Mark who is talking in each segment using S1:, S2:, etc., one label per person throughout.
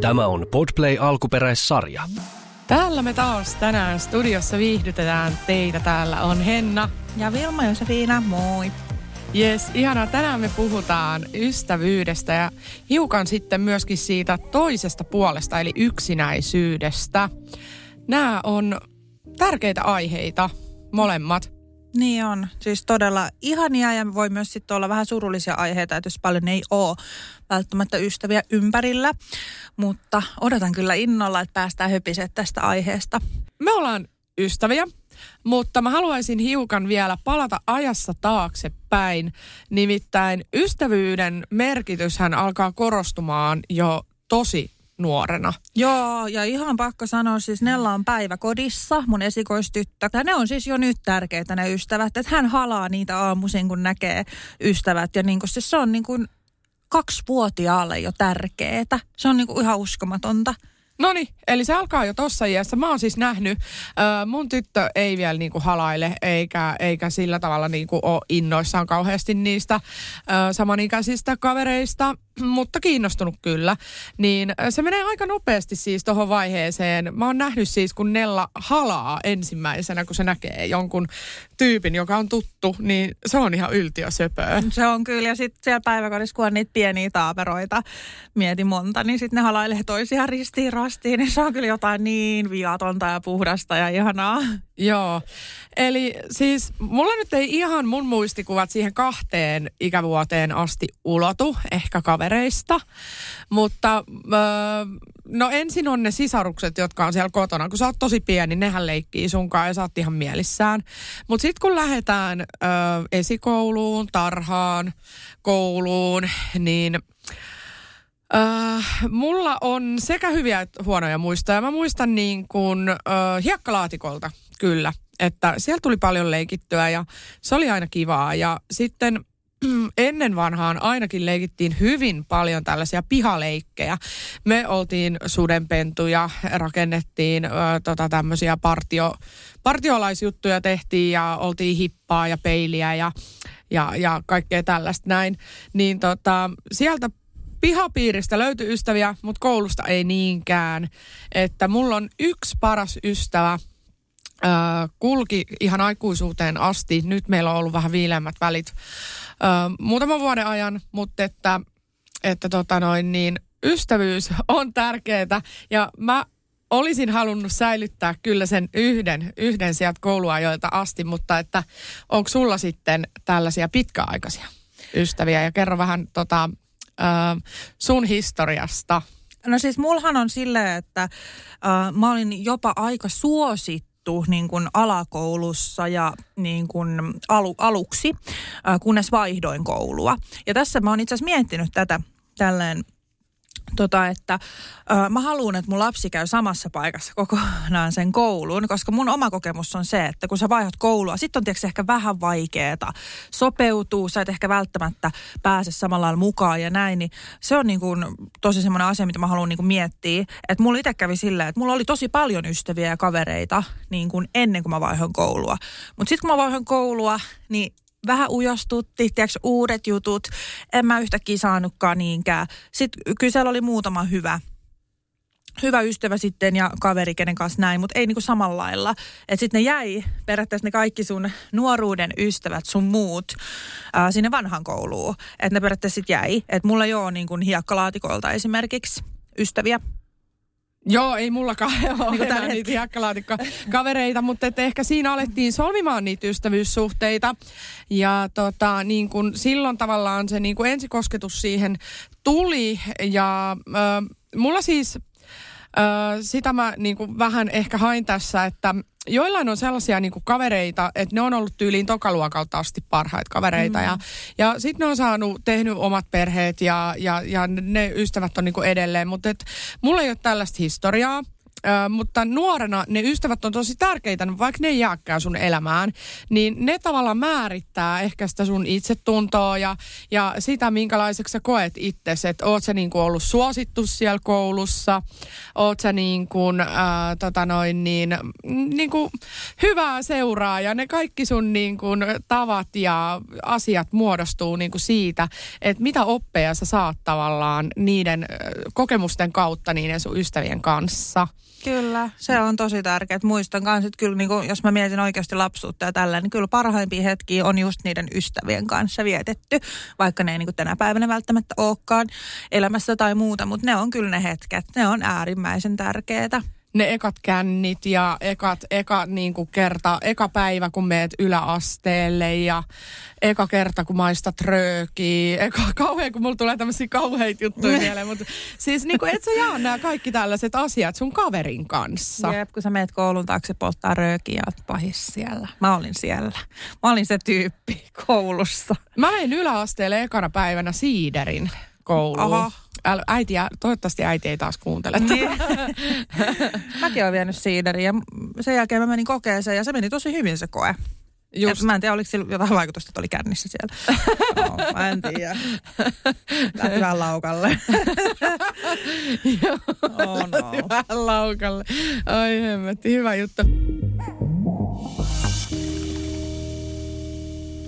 S1: Tämä on Podplay alkuperäissarja.
S2: Täällä me taas tänään studiossa viihdytetään teitä. Täällä on Henna.
S3: Ja Vilma Josefina, moi.
S2: Jes, ihanaa. Tänään me puhutaan ystävyydestä ja hiukan sitten myöskin siitä toisesta puolesta, eli yksinäisyydestä. Nämä on tärkeitä aiheita, molemmat.
S3: Niin on. Siis todella ihania ja voi myös sitten olla vähän surullisia aiheita, että jos paljon ei ole välttämättä ystäviä ympärillä. Mutta odotan kyllä innolla, että päästään höpiset tästä aiheesta.
S2: Me ollaan ystäviä, mutta mä haluaisin hiukan vielä palata ajassa taaksepäin. Nimittäin ystävyyden merkityshän alkaa korostumaan jo tosi nuorena.
S3: Joo, ja ihan pakko sanoa, siis Nella on päiväkodissa, mun esikoistyttö. Ja ne on siis jo nyt tärkeitä ne ystävät, että hän halaa niitä aamuisin, kun näkee ystävät. Ja niin kuin siis se on niin kuin kaksivuotiaalle jo tärkeetä. Se on niin kuin ihan uskomatonta.
S2: No niin, eli se alkaa jo tossa iässä. Mä oon siis nähnyt, äh, mun tyttö ei vielä niinku halaile, eikä, eikä sillä tavalla niinku ole innoissaan kauheasti niistä äh, samanikäisistä kavereista mutta kiinnostunut kyllä, niin se menee aika nopeasti siis tuohon vaiheeseen. Mä oon nähnyt siis, kun Nella halaa ensimmäisenä, kun se näkee jonkun tyypin, joka on tuttu, niin se on ihan yltiösöpöä.
S3: Se on kyllä, ja sitten siellä päiväkodissa, kun on niitä pieniä taaperoita, mieti monta, niin sitten ne halailee toisiaan ristiin rastiin, niin se on kyllä jotain niin viatonta ja puhdasta ja ihanaa.
S2: Joo, eli siis mulla nyt ei ihan mun muistikuvat siihen kahteen ikävuoteen asti ulotu, ehkä kavereista, mutta öö, no ensin on ne sisarukset, jotka on siellä kotona. Kun sä oot tosi pieni, nehän leikkii sunkaan ja sä oot ihan mielissään. Mutta sitten kun lähdetään öö, esikouluun, tarhaan, kouluun, niin Uh, mulla on sekä hyviä että huonoja muistoja. Mä muistan niin kuin uh, hiekkalaatikolta kyllä, että sieltä tuli paljon leikittyä ja se oli aina kivaa. Ja sitten ennen vanhaan ainakin leikittiin hyvin paljon tällaisia pihaleikkejä. Me oltiin sudenpentuja, rakennettiin ö, tota, tämmöisiä partio, partiolaisjuttuja tehtiin ja oltiin hippaa ja peiliä ja, ja, ja kaikkea tällaista näin. Niin tota, sieltä pihapiiristä löytyi ystäviä, mutta koulusta ei niinkään. Että mulla on yksi paras ystävä, kulki ihan aikuisuuteen asti. Nyt meillä on ollut vähän viileämmät välit muutaman vuoden ajan, mutta että, että tota noin, niin ystävyys on tärkeää ja mä olisin halunnut säilyttää kyllä sen yhden, yhden sieltä kouluajoilta asti, mutta että onko sulla sitten tällaisia pitkäaikaisia ystäviä ja kerro vähän tota, sun historiasta?
S3: No siis mulhan on silleen, että äh, mä olin jopa aika suosittu niin kuin alakoulussa ja niin kuin alu, aluksi, äh, kunnes vaihdoin koulua. Ja tässä mä oon itse asiassa miettinyt tätä tälleen tota, että ö, mä haluan, että mun lapsi käy samassa paikassa kokonaan sen kouluun, koska mun oma kokemus on se, että kun sä vaihdat koulua, sitten on tietysti ehkä vähän vaikeeta sopeutuu, sä et ehkä välttämättä pääse samalla lailla mukaan ja näin, niin se on niin kuin tosi semmoinen asia, mitä mä haluan niin kuin miettiä, että mulla itse kävi silleen, että mulla oli tosi paljon ystäviä ja kavereita niin kuin ennen kuin mä vaihoin koulua, mutta sitten kun mä vaihoin koulua, niin vähän ujostutti, tiedätkö, uudet jutut. En mä yhtäkkiä saanutkaan niinkään. Sitten kysellä oli muutama hyvä, hyvä ystävä sitten ja kaveri, kenen kanssa näin, mutta ei niinku samalla lailla. Sitten ne jäi, periaatteessa ne kaikki sun nuoruuden ystävät, sun muut, ää, sinne vanhan kouluun. Että ne periaatteessa sitten jäi. Että mulla ei ole niinku hiekkalaatikolta esimerkiksi ystäviä.
S2: Joo, ei mullakaan ole niin enää niitä hiekkalaatikko-kavereita, mutta että ehkä siinä alettiin solmimaan niitä ystävyyssuhteita. Ja tota, niin kun silloin tavallaan se niin kun ensikosketus siihen tuli. Ja äh, mulla siis Öö, sitä mä niin kuin vähän ehkä hain tässä, että joillain on sellaisia niin kuin kavereita, että ne on ollut tyyliin tokaluokalta asti parhaita kavereita. Mm. Ja, ja sitten ne on saanut, tehnyt omat perheet ja, ja, ja ne ystävät on niin kuin edelleen. Mutta mulla ei ole tällaista historiaa. Ö, mutta nuorena ne ystävät on tosi tärkeitä, vaikka ne ei jääkään sun elämään, niin ne tavallaan määrittää ehkä sitä sun itsetuntoa ja, ja sitä, minkälaiseksi sä koet itsesi. Että oot sä niin kuin ollut suosittu siellä koulussa, oot sä niin kuin, ää, tota noin niin, niin kuin hyvää seuraa ja ne kaikki sun niin kuin tavat ja asiat muodostuu niin kuin siitä, että mitä oppeja sä saat tavallaan niiden kokemusten kautta niiden sun ystävien kanssa.
S3: Kyllä, se on tosi tärkeää. Muistan myös, että kyllä niin kuin, jos mä mietin oikeasti lapsuutta ja tällä, niin kyllä parhaimpia hetkiä on just niiden ystävien kanssa vietetty, vaikka ne ei niin kuin tänä päivänä välttämättä olekaan elämässä tai muuta, mutta ne on kyllä ne hetket, ne on äärimmäisen tärkeitä
S2: ne ekat kännit ja ekat, eka niin kuin kerta, eka päivä kun meet yläasteelle ja eka kerta kun maistat röökiä. Eka kauhean, kun mulla tulee tämmöisiä kauheita juttuja mieleen, mutta siis niin kuin et sä jaa nämä kaikki tällaiset asiat sun kaverin kanssa.
S3: Jep, kun sä meet koulun taakse polttaa röökiä ja pahis siellä. Mä olin siellä. Mä olin se tyyppi koulussa.
S2: Mä menin yläasteelle ekana päivänä siiderin kouluun. Aha. Äl, äiti, toivottavasti äiti ei taas kuuntele. Niin.
S3: Mäkin olen vienyt siideriä ja sen jälkeen mä menin kokeeseen ja se meni tosi hyvin se koe. Just. Et mä en tiedä, oliko sillä jotain vaikutusta, että oli kännissä siellä. no, mä en tiedä. Lähti vähän laukalle.
S2: Joo, oh, no. vähän laukalle. Ai hemmetti, hyvä juttu.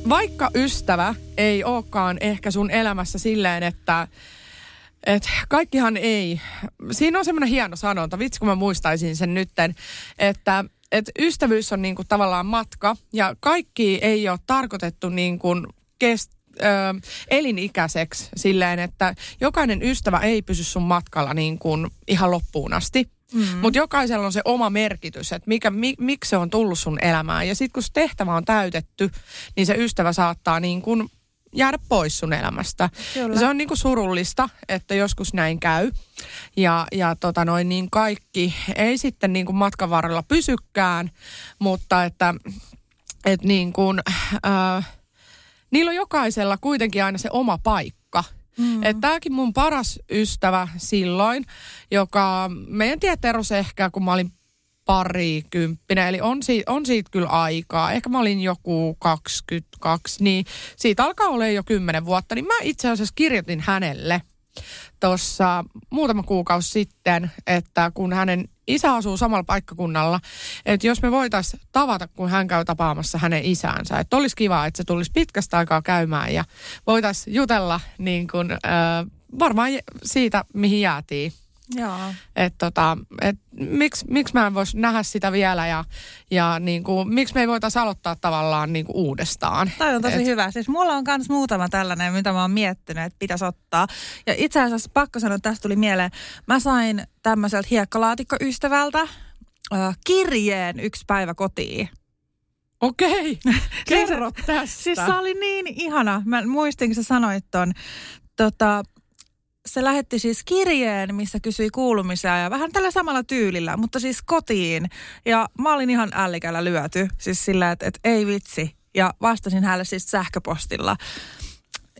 S2: Vaikka ystävä ei olekaan ehkä sun elämässä silleen, että et kaikkihan ei. Siinä on semmoinen hieno sanonta, vitsi kun mä muistaisin sen nytten, että et ystävyys on niinku tavallaan matka ja kaikki ei ole tarkoitettu niinku kest, ö, elinikäiseksi silleen, että jokainen ystävä ei pysy sun matkalla niin kuin ihan loppuun asti. Mm. Mutta jokaisella on se oma merkitys, että mikä, mi, miksi se on tullut sun elämään. Ja sitten kun se tehtävä on täytetty, niin se ystävä saattaa niin kuin jäädä pois sun elämästä. Kyllä. Se on niin kuin surullista, että joskus näin käy. Ja, ja tota noin, niin kaikki ei sitten niin kuin matkan varrella pysykään, mutta että, että niin kuin, äh, niillä on jokaisella kuitenkin aina se oma paikka. Mm. Että tämäkin mun paras ystävä silloin, joka, meidän tieteros ehkä, kun mä olin parikymppinen, eli on siitä, on siitä kyllä aikaa. Ehkä mä olin joku 22, niin siitä alkaa olla jo 10 vuotta. Niin mä itse asiassa kirjoitin hänelle tuossa muutama kuukausi sitten, että kun hänen isä asuu samalla paikkakunnalla, että jos me voitaisiin tavata, kun hän käy tapaamassa hänen isäänsä, että olisi kiva, että se tulisi pitkästä aikaa käymään ja voitaisiin jutella niin kuin, äh, varmaan siitä, mihin jäätiin.
S3: Joo.
S2: Et tota, et miksi, miksi mä en voisi nähdä sitä vielä ja, ja niin kuin, miksi me ei voitaisi aloittaa tavallaan niin kuin uudestaan.
S3: Toi on tosi et, hyvä. Siis mulla on myös muutama tällainen, mitä mä oon miettinyt, että pitäisi ottaa. Ja itse asiassa pakko sanoa, että tästä tuli mieleen. Mä sain tämmöiseltä hiekkalaatikkoystävältä äh, kirjeen yksi päivä kotiin.
S2: Okei, kerro tästä.
S3: Siis se oli niin ihana. Mä muistin, kun sä sanoit ton. Tota, se lähetti siis kirjeen, missä kysyi kuulumisia ja vähän tällä samalla tyylillä, mutta siis kotiin. Ja mä olin ihan ällikällä lyöty, siis sillä, että, että ei vitsi. Ja vastasin hänelle siis sähköpostilla.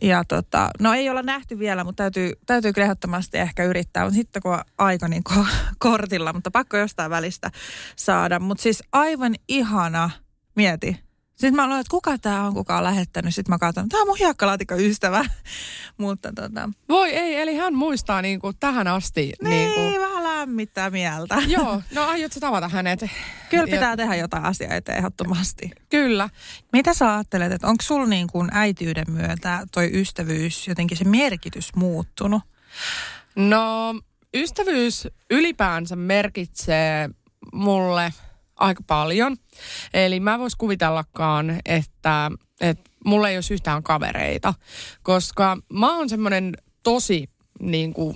S3: Ja tota, no ei olla nähty vielä, mutta täytyy, täytyy ehdottomasti ehkä yrittää. Mutta sitten kun aika niin ko- kortilla, mutta pakko jostain välistä saada. Mutta siis aivan ihana, mieti, sitten mä aloin, että kuka tämä on, kuka on lähettänyt. Sitten mä katson, tämä on mun hiekkalaatikon ystävä. Mutta tota...
S2: Voi ei, eli hän muistaa niin kuin tähän asti.
S3: Niin, niin kuin... vähän lämmittää mieltä.
S2: Joo, no aiotko tävata hänet?
S3: Kyllä pitää ja... tehdä jotain asiaa eteen ehdottomasti.
S2: Kyllä.
S3: Mitä sä ajattelet, että onko sulla niin kuin äitiyden myötä toi ystävyys, jotenkin se merkitys muuttunut?
S2: No, ystävyys ylipäänsä merkitsee mulle – aika paljon. Eli mä vois kuvitellakaan, että, että mulla ei olisi yhtään kavereita, koska mä oon semmoinen tosi niin kuin,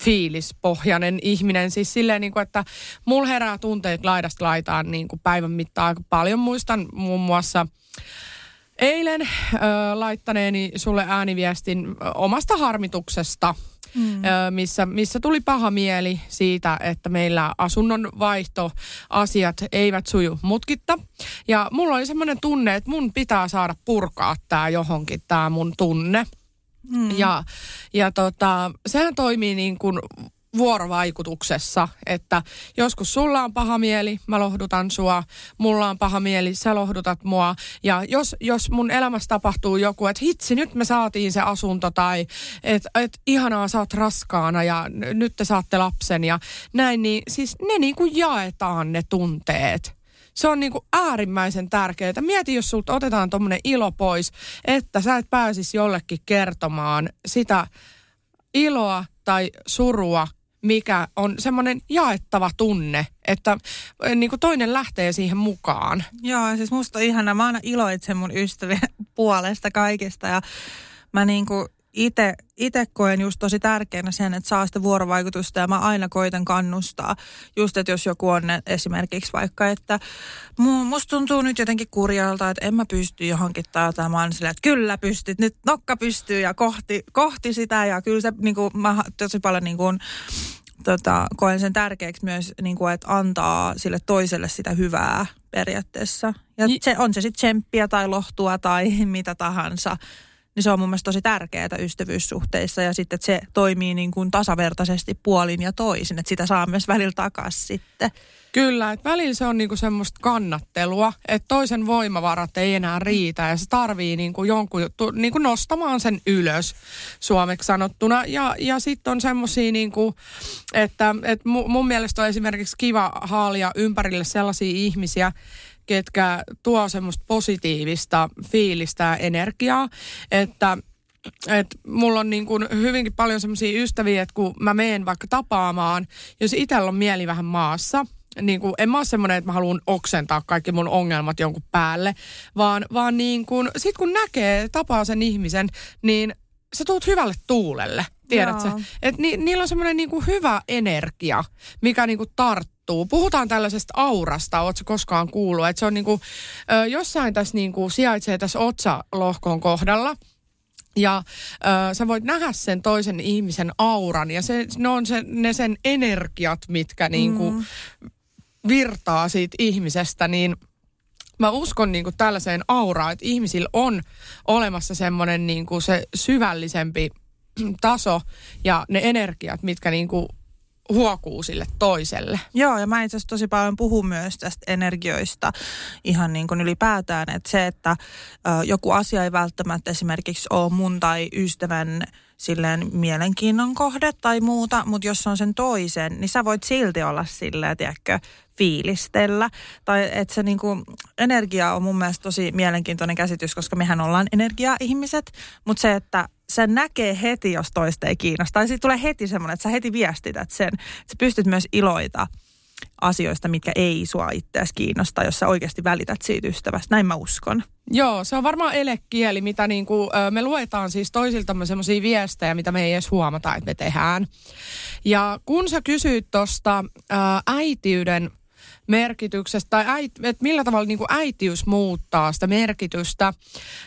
S2: fiilispohjainen ihminen. Siis silleen, niin kuin, että mulla herää tunteet laidasta laitaan niin kuin päivän mittaan aika paljon. Muistan muun muassa eilen ö, laittaneeni sulle ääniviestin omasta harmituksesta – mm. missä, missä tuli paha mieli siitä, että meillä asunnon vaihtoasiat eivät suju mutkitta. Ja mulla oli semmoinen tunne, että mun pitää saada purkaa tämä johonkin, tämä mun tunne. Mm. Ja, ja tota, sehän toimii niin kuin vuorovaikutuksessa, että joskus sulla on paha mieli, mä lohdutan sua, mulla on paha mieli, sä lohdutat mua. Ja jos, jos mun elämässä tapahtuu joku, että hitsi, nyt me saatiin se asunto tai että et, ihanaa, sä oot raskaana ja n- nyt te saatte lapsen ja näin, niin siis ne niin kuin jaetaan ne tunteet se on niinku äärimmäisen tärkeää. Mieti, jos sulta otetaan tuommoinen ilo pois, että sä et pääsisi jollekin kertomaan sitä iloa tai surua, mikä on semmoinen jaettava tunne, että niin kuin toinen lähtee siihen mukaan.
S3: Joo, siis musta ihana. Mä aina iloitsen mun ystävien puolesta kaikesta ja mä niin kuin itse koen just tosi tärkeänä sen, että saa sitä vuorovaikutusta ja mä aina koitan kannustaa. Just, että jos joku on esimerkiksi vaikka, että musta tuntuu nyt jotenkin kurjalta, että en mä pysty johonkin tai jotain. Mä silleen, että kyllä pystyt, nyt nokka pystyy ja kohti, kohti sitä ja kyllä se niin kuin, mä tosi paljon niin kuin, tota, koen sen tärkeäksi myös, niin kuin, että antaa sille toiselle sitä hyvää periaatteessa. Ja se, on se sitten tsemppiä tai lohtua tai mitä tahansa niin se on mun mielestä tosi tärkeää ystävyyssuhteissa ja sitten että se toimii niin kuin tasavertaisesti puolin ja toisin, että sitä saa myös välillä takaisin sitten.
S2: Kyllä, että välillä se on niinku semmoista kannattelua, että toisen voimavarat ei enää riitä ja se tarvii niinku jonkun juttu, niinku nostamaan sen ylös suomeksi sanottuna. Ja, ja sitten on semmoisia, niinku, että, että mun mielestä on esimerkiksi kiva haalia ympärille sellaisia ihmisiä, ketkä tuo semmoista positiivista fiilistä ja energiaa, että et mulla on niin kuin hyvinkin paljon semmoisia ystäviä, että kun mä menen vaikka tapaamaan, jos itsellä on mieli vähän maassa, niin kuin, en mä ole semmoinen, että mä haluan oksentaa kaikki mun ongelmat jonkun päälle, vaan, vaan niin kuin, sit kun näkee, tapaa sen ihmisen, niin sä tuut hyvälle tuulelle, tiedätkö? Että ni, niillä on semmoinen niin hyvä energia, mikä niin kuin tarttuu. Puhutaan tällaisesta aurasta, ootko koskaan kuullut? Että se on niin kuin, ö, jossain tässä niin kuin sijaitsee tässä otsalohkon kohdalla – ja ö, sä voit nähdä sen toisen ihmisen auran ja se, ne on se, ne sen energiat, mitkä niinku mm. virtaa siitä ihmisestä, niin mä uskon niin kuin tällaiseen auraan, että ihmisillä on olemassa semmoinen niin kuin se syvällisempi taso ja ne energiat, mitkä niin kuin huokuu sille toiselle.
S3: Joo, ja mä itse asiassa tosi paljon puhun myös tästä energioista ihan niin kuin ylipäätään, että se, että ö, joku asia ei välttämättä esimerkiksi ole mun tai ystävän silleen mielenkiinnon kohde tai muuta, mutta jos on sen toisen, niin sä voit silti olla silleen, tiedätkö, fiilistellä. Tai että se niinku, energia on mun mielestä tosi mielenkiintoinen käsitys, koska mehän ollaan energia-ihmiset, mutta se, että se näkee heti, jos toista ei kiinnosta. Tai siitä tulee heti semmoinen, että sä heti viestität sen. Että sä pystyt myös iloita asioista, mitkä ei sua itseäsi kiinnosta, jos sä oikeasti välität siitä ystävästä. Näin mä uskon.
S2: Joo, se on varmaan elekieli, mitä niinku, me luetaan siis toisiltamme semmoisia viestejä, mitä me ei edes huomata, että me tehdään. Ja kun sä kysyit tuosta äitiyden merkityksestä tai äit, että millä tavalla niin kuin äitiys muuttaa sitä merkitystä,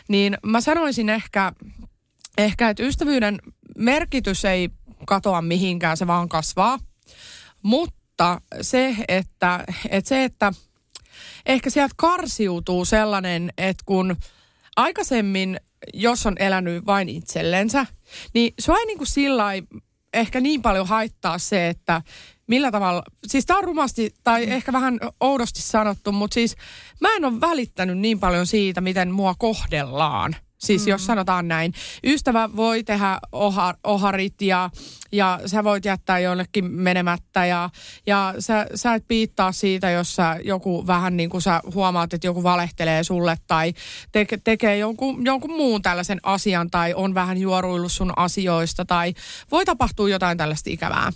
S2: niin mä sanoisin ehkä, ehkä, että ystävyyden merkitys ei katoa mihinkään, se vaan kasvaa. Mutta se, että, että se, että ehkä sieltä karsiutuu sellainen, että kun aikaisemmin, jos on elänyt vain itsellensä, niin se ei niin kuin sillä ehkä niin paljon haittaa se, että millä tavalla, siis tämä on rumasti tai mm. ehkä vähän oudosti sanottu, mutta siis mä en ole välittänyt niin paljon siitä, miten mua kohdellaan. Siis mm. jos sanotaan näin, ystävä voi tehdä ohar, oharit ja, ja sä voit jättää jollekin menemättä ja, ja sä, sä et piittaa siitä, jos sä joku vähän niin kuin sä huomaat, että joku valehtelee sulle tai te, tekee jonkun, jonkun muun tällaisen asian tai on vähän juoruillut sun asioista tai voi tapahtua jotain tällaista ikävää.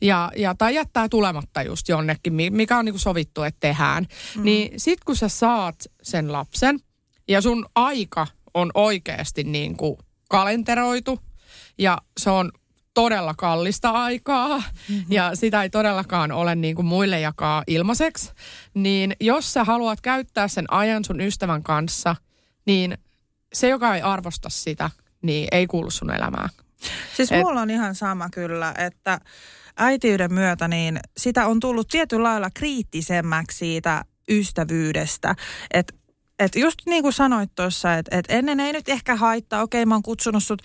S2: Ja, ja, tai jättää tulematta just jonnekin, mikä on niin kuin sovittu, että tehdään. Mm. Niin sit kun sä saat sen lapsen ja sun aika on oikeasti niin kuin kalenteroitu ja se on todella kallista aikaa mm-hmm. ja sitä ei todellakaan ole niin kuin muille jakaa ilmaiseksi, niin jos sä haluat käyttää sen ajan sun ystävän kanssa, niin se, joka ei arvosta sitä, niin ei kuulu sun elämään.
S3: Siis Et, mulla on ihan sama kyllä, että äitiyden myötä niin sitä on tullut tietyllä lailla kriittisemmäksi siitä ystävyydestä. Että et just niin kuin sanoit tuossa, että et ennen ei nyt ehkä haittaa, okei mä oon kutsunut sut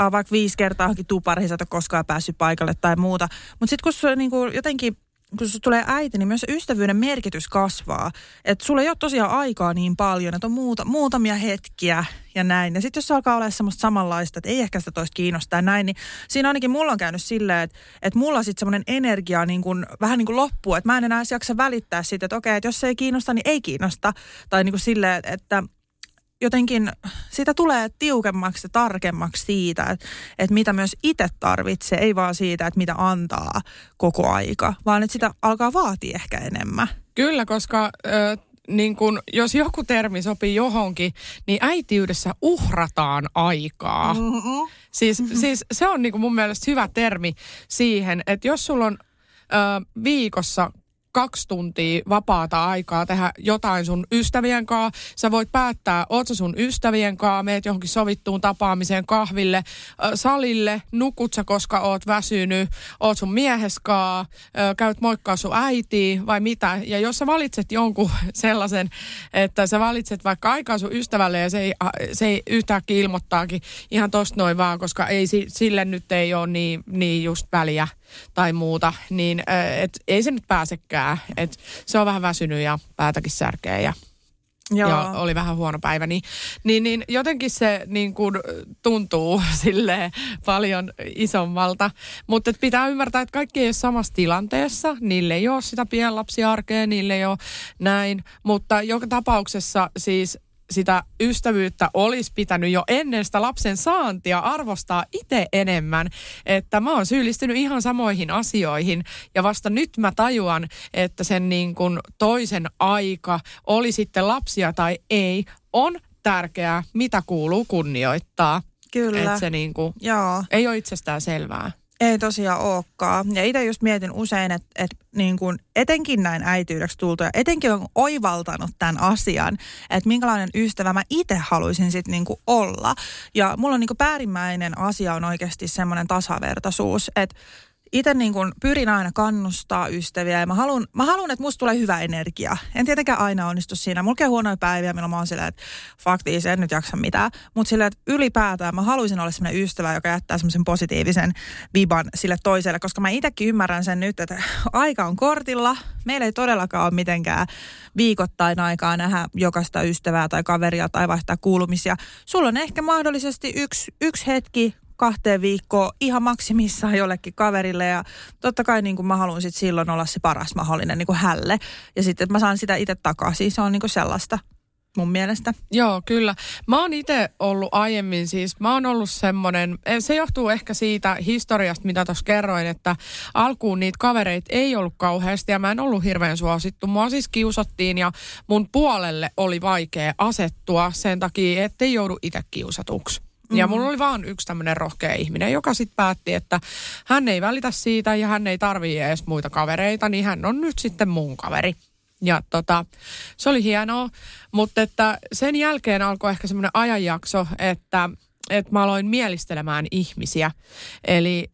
S3: äh, vaikka viisi kertaa johonkin sä et koskaan päässyt paikalle tai muuta. Mutta sitten kun se niin kuin jotenkin kun sulla tulee äiti, niin myös se ystävyyden merkitys kasvaa. Että sulla ei ole tosiaan aikaa niin paljon, että on muuta, muutamia hetkiä ja näin. Ja sitten jos se alkaa olla semmoista samanlaista, että ei ehkä sitä toista kiinnostaa näin, niin siinä ainakin mulla on käynyt silleen, että, että mulla sitten semmoinen energia niin kuin, vähän niin kuin loppuu, että mä en enää jaksa välittää siitä, että okei, että jos se ei kiinnosta, niin ei kiinnosta. Tai niin kuin silleen, että jotenkin sitä tulee tiukemmaksi ja tarkemmaksi siitä, että, että mitä myös itse tarvitsee, ei vaan siitä, että mitä antaa koko aika, vaan että sitä alkaa vaatia ehkä enemmän.
S2: Kyllä, koska ö, niin kun, jos joku termi sopii johonkin, niin äitiydessä uhrataan aikaa. Mm-hmm. Siis, mm-hmm. siis se on niin mun mielestä hyvä termi siihen, että jos sulla on ö, viikossa kaksi tuntia vapaata aikaa tehdä jotain sun ystävien kanssa. Sä voit päättää, oot sä sun ystävien kanssa, meet johonkin sovittuun tapaamiseen kahville, salille, nukut sä, koska oot väsynyt, oot sun mieheskaa, käyt moikkaa sun äiti vai mitä. Ja jos sä valitset jonkun sellaisen, että sä valitset vaikka aikaa sun ystävälle ja se ei, se ei yhtäkkiä ilmoittaakin ihan tosta noin vaan, koska ei, sille nyt ei ole niin, niin just väliä tai muuta, niin et, ei se nyt pääsekään. Et se on vähän väsynyt ja päätäkin särkeä ja Joo. ja oli vähän huono päivä, niin, niin, niin jotenkin se niin kuin, tuntuu sille paljon isommalta. Mutta pitää ymmärtää, että kaikki ei ole samassa tilanteessa. Niille ei ole sitä pienlapsiarkea, niille ei ole näin. Mutta joka tapauksessa siis sitä ystävyyttä olisi pitänyt jo ennen sitä lapsen saantia arvostaa itse enemmän. Että mä oon syyllistynyt ihan samoihin asioihin ja vasta nyt mä tajuan, että sen niin kuin toisen aika, oli sitten lapsia tai ei, on tärkeää, mitä kuuluu kunnioittaa.
S3: Kyllä.
S2: Että se niin kuin, Joo. ei ole itsestään selvää.
S3: Ei tosiaan olekaan. Ja itse just mietin usein, että, että niin kuin etenkin näin äityydeksi tultu ja etenkin on oivaltanut tämän asian, että minkälainen ystävä mä itse haluaisin sitten niin kuin olla. Ja mulla on niin kuin päärimmäinen asia on oikeasti semmoinen tasavertaisuus, että itse niin kuin pyrin aina kannustaa ystäviä ja mä haluan, mä haluan, että musta tulee hyvä energia. En tietenkään aina onnistu siinä. Mulla käy huonoja päiviä, milloin mä oon silleen, että faktiisesti en nyt jaksa mitään. Mutta silleen, että ylipäätään mä haluaisin olla sellainen ystävä, joka jättää semmoisen positiivisen viban sille toiselle, koska mä itsekin ymmärrän sen nyt, että aika on kortilla. Meillä ei todellakaan ole mitenkään viikoittain aikaa nähdä jokaista ystävää tai kaveria tai vaihtaa kuulumisia. Sulla on ehkä mahdollisesti yksi, yksi hetki kahteen viikkoon ihan maksimissaan jollekin kaverille ja totta kai niin kuin mä haluan sit silloin olla se paras mahdollinen niin kuin hälle ja sitten mä saan sitä itse takaisin, se on niin kuin sellaista mun mielestä.
S2: Joo, kyllä. Mä oon itse ollut aiemmin siis, mä oon ollut semmonen, eh, se johtuu ehkä siitä historiasta, mitä tuossa kerroin, että alkuun niitä kavereita ei ollut kauheasti ja mä en ollut hirveän suosittu. Mua siis kiusattiin ja mun puolelle oli vaikea asettua sen takia, ettei joudu itse kiusatuksi. Ja mm. mulla oli vaan yksi tämmöinen rohkea ihminen, joka sitten päätti, että hän ei välitä siitä ja hän ei tarvii edes muita kavereita, niin hän on nyt sitten mun kaveri. Ja tota, se oli hienoa, mutta että sen jälkeen alkoi ehkä semmoinen ajanjakso, että, että mä aloin mielistelemään ihmisiä. Eli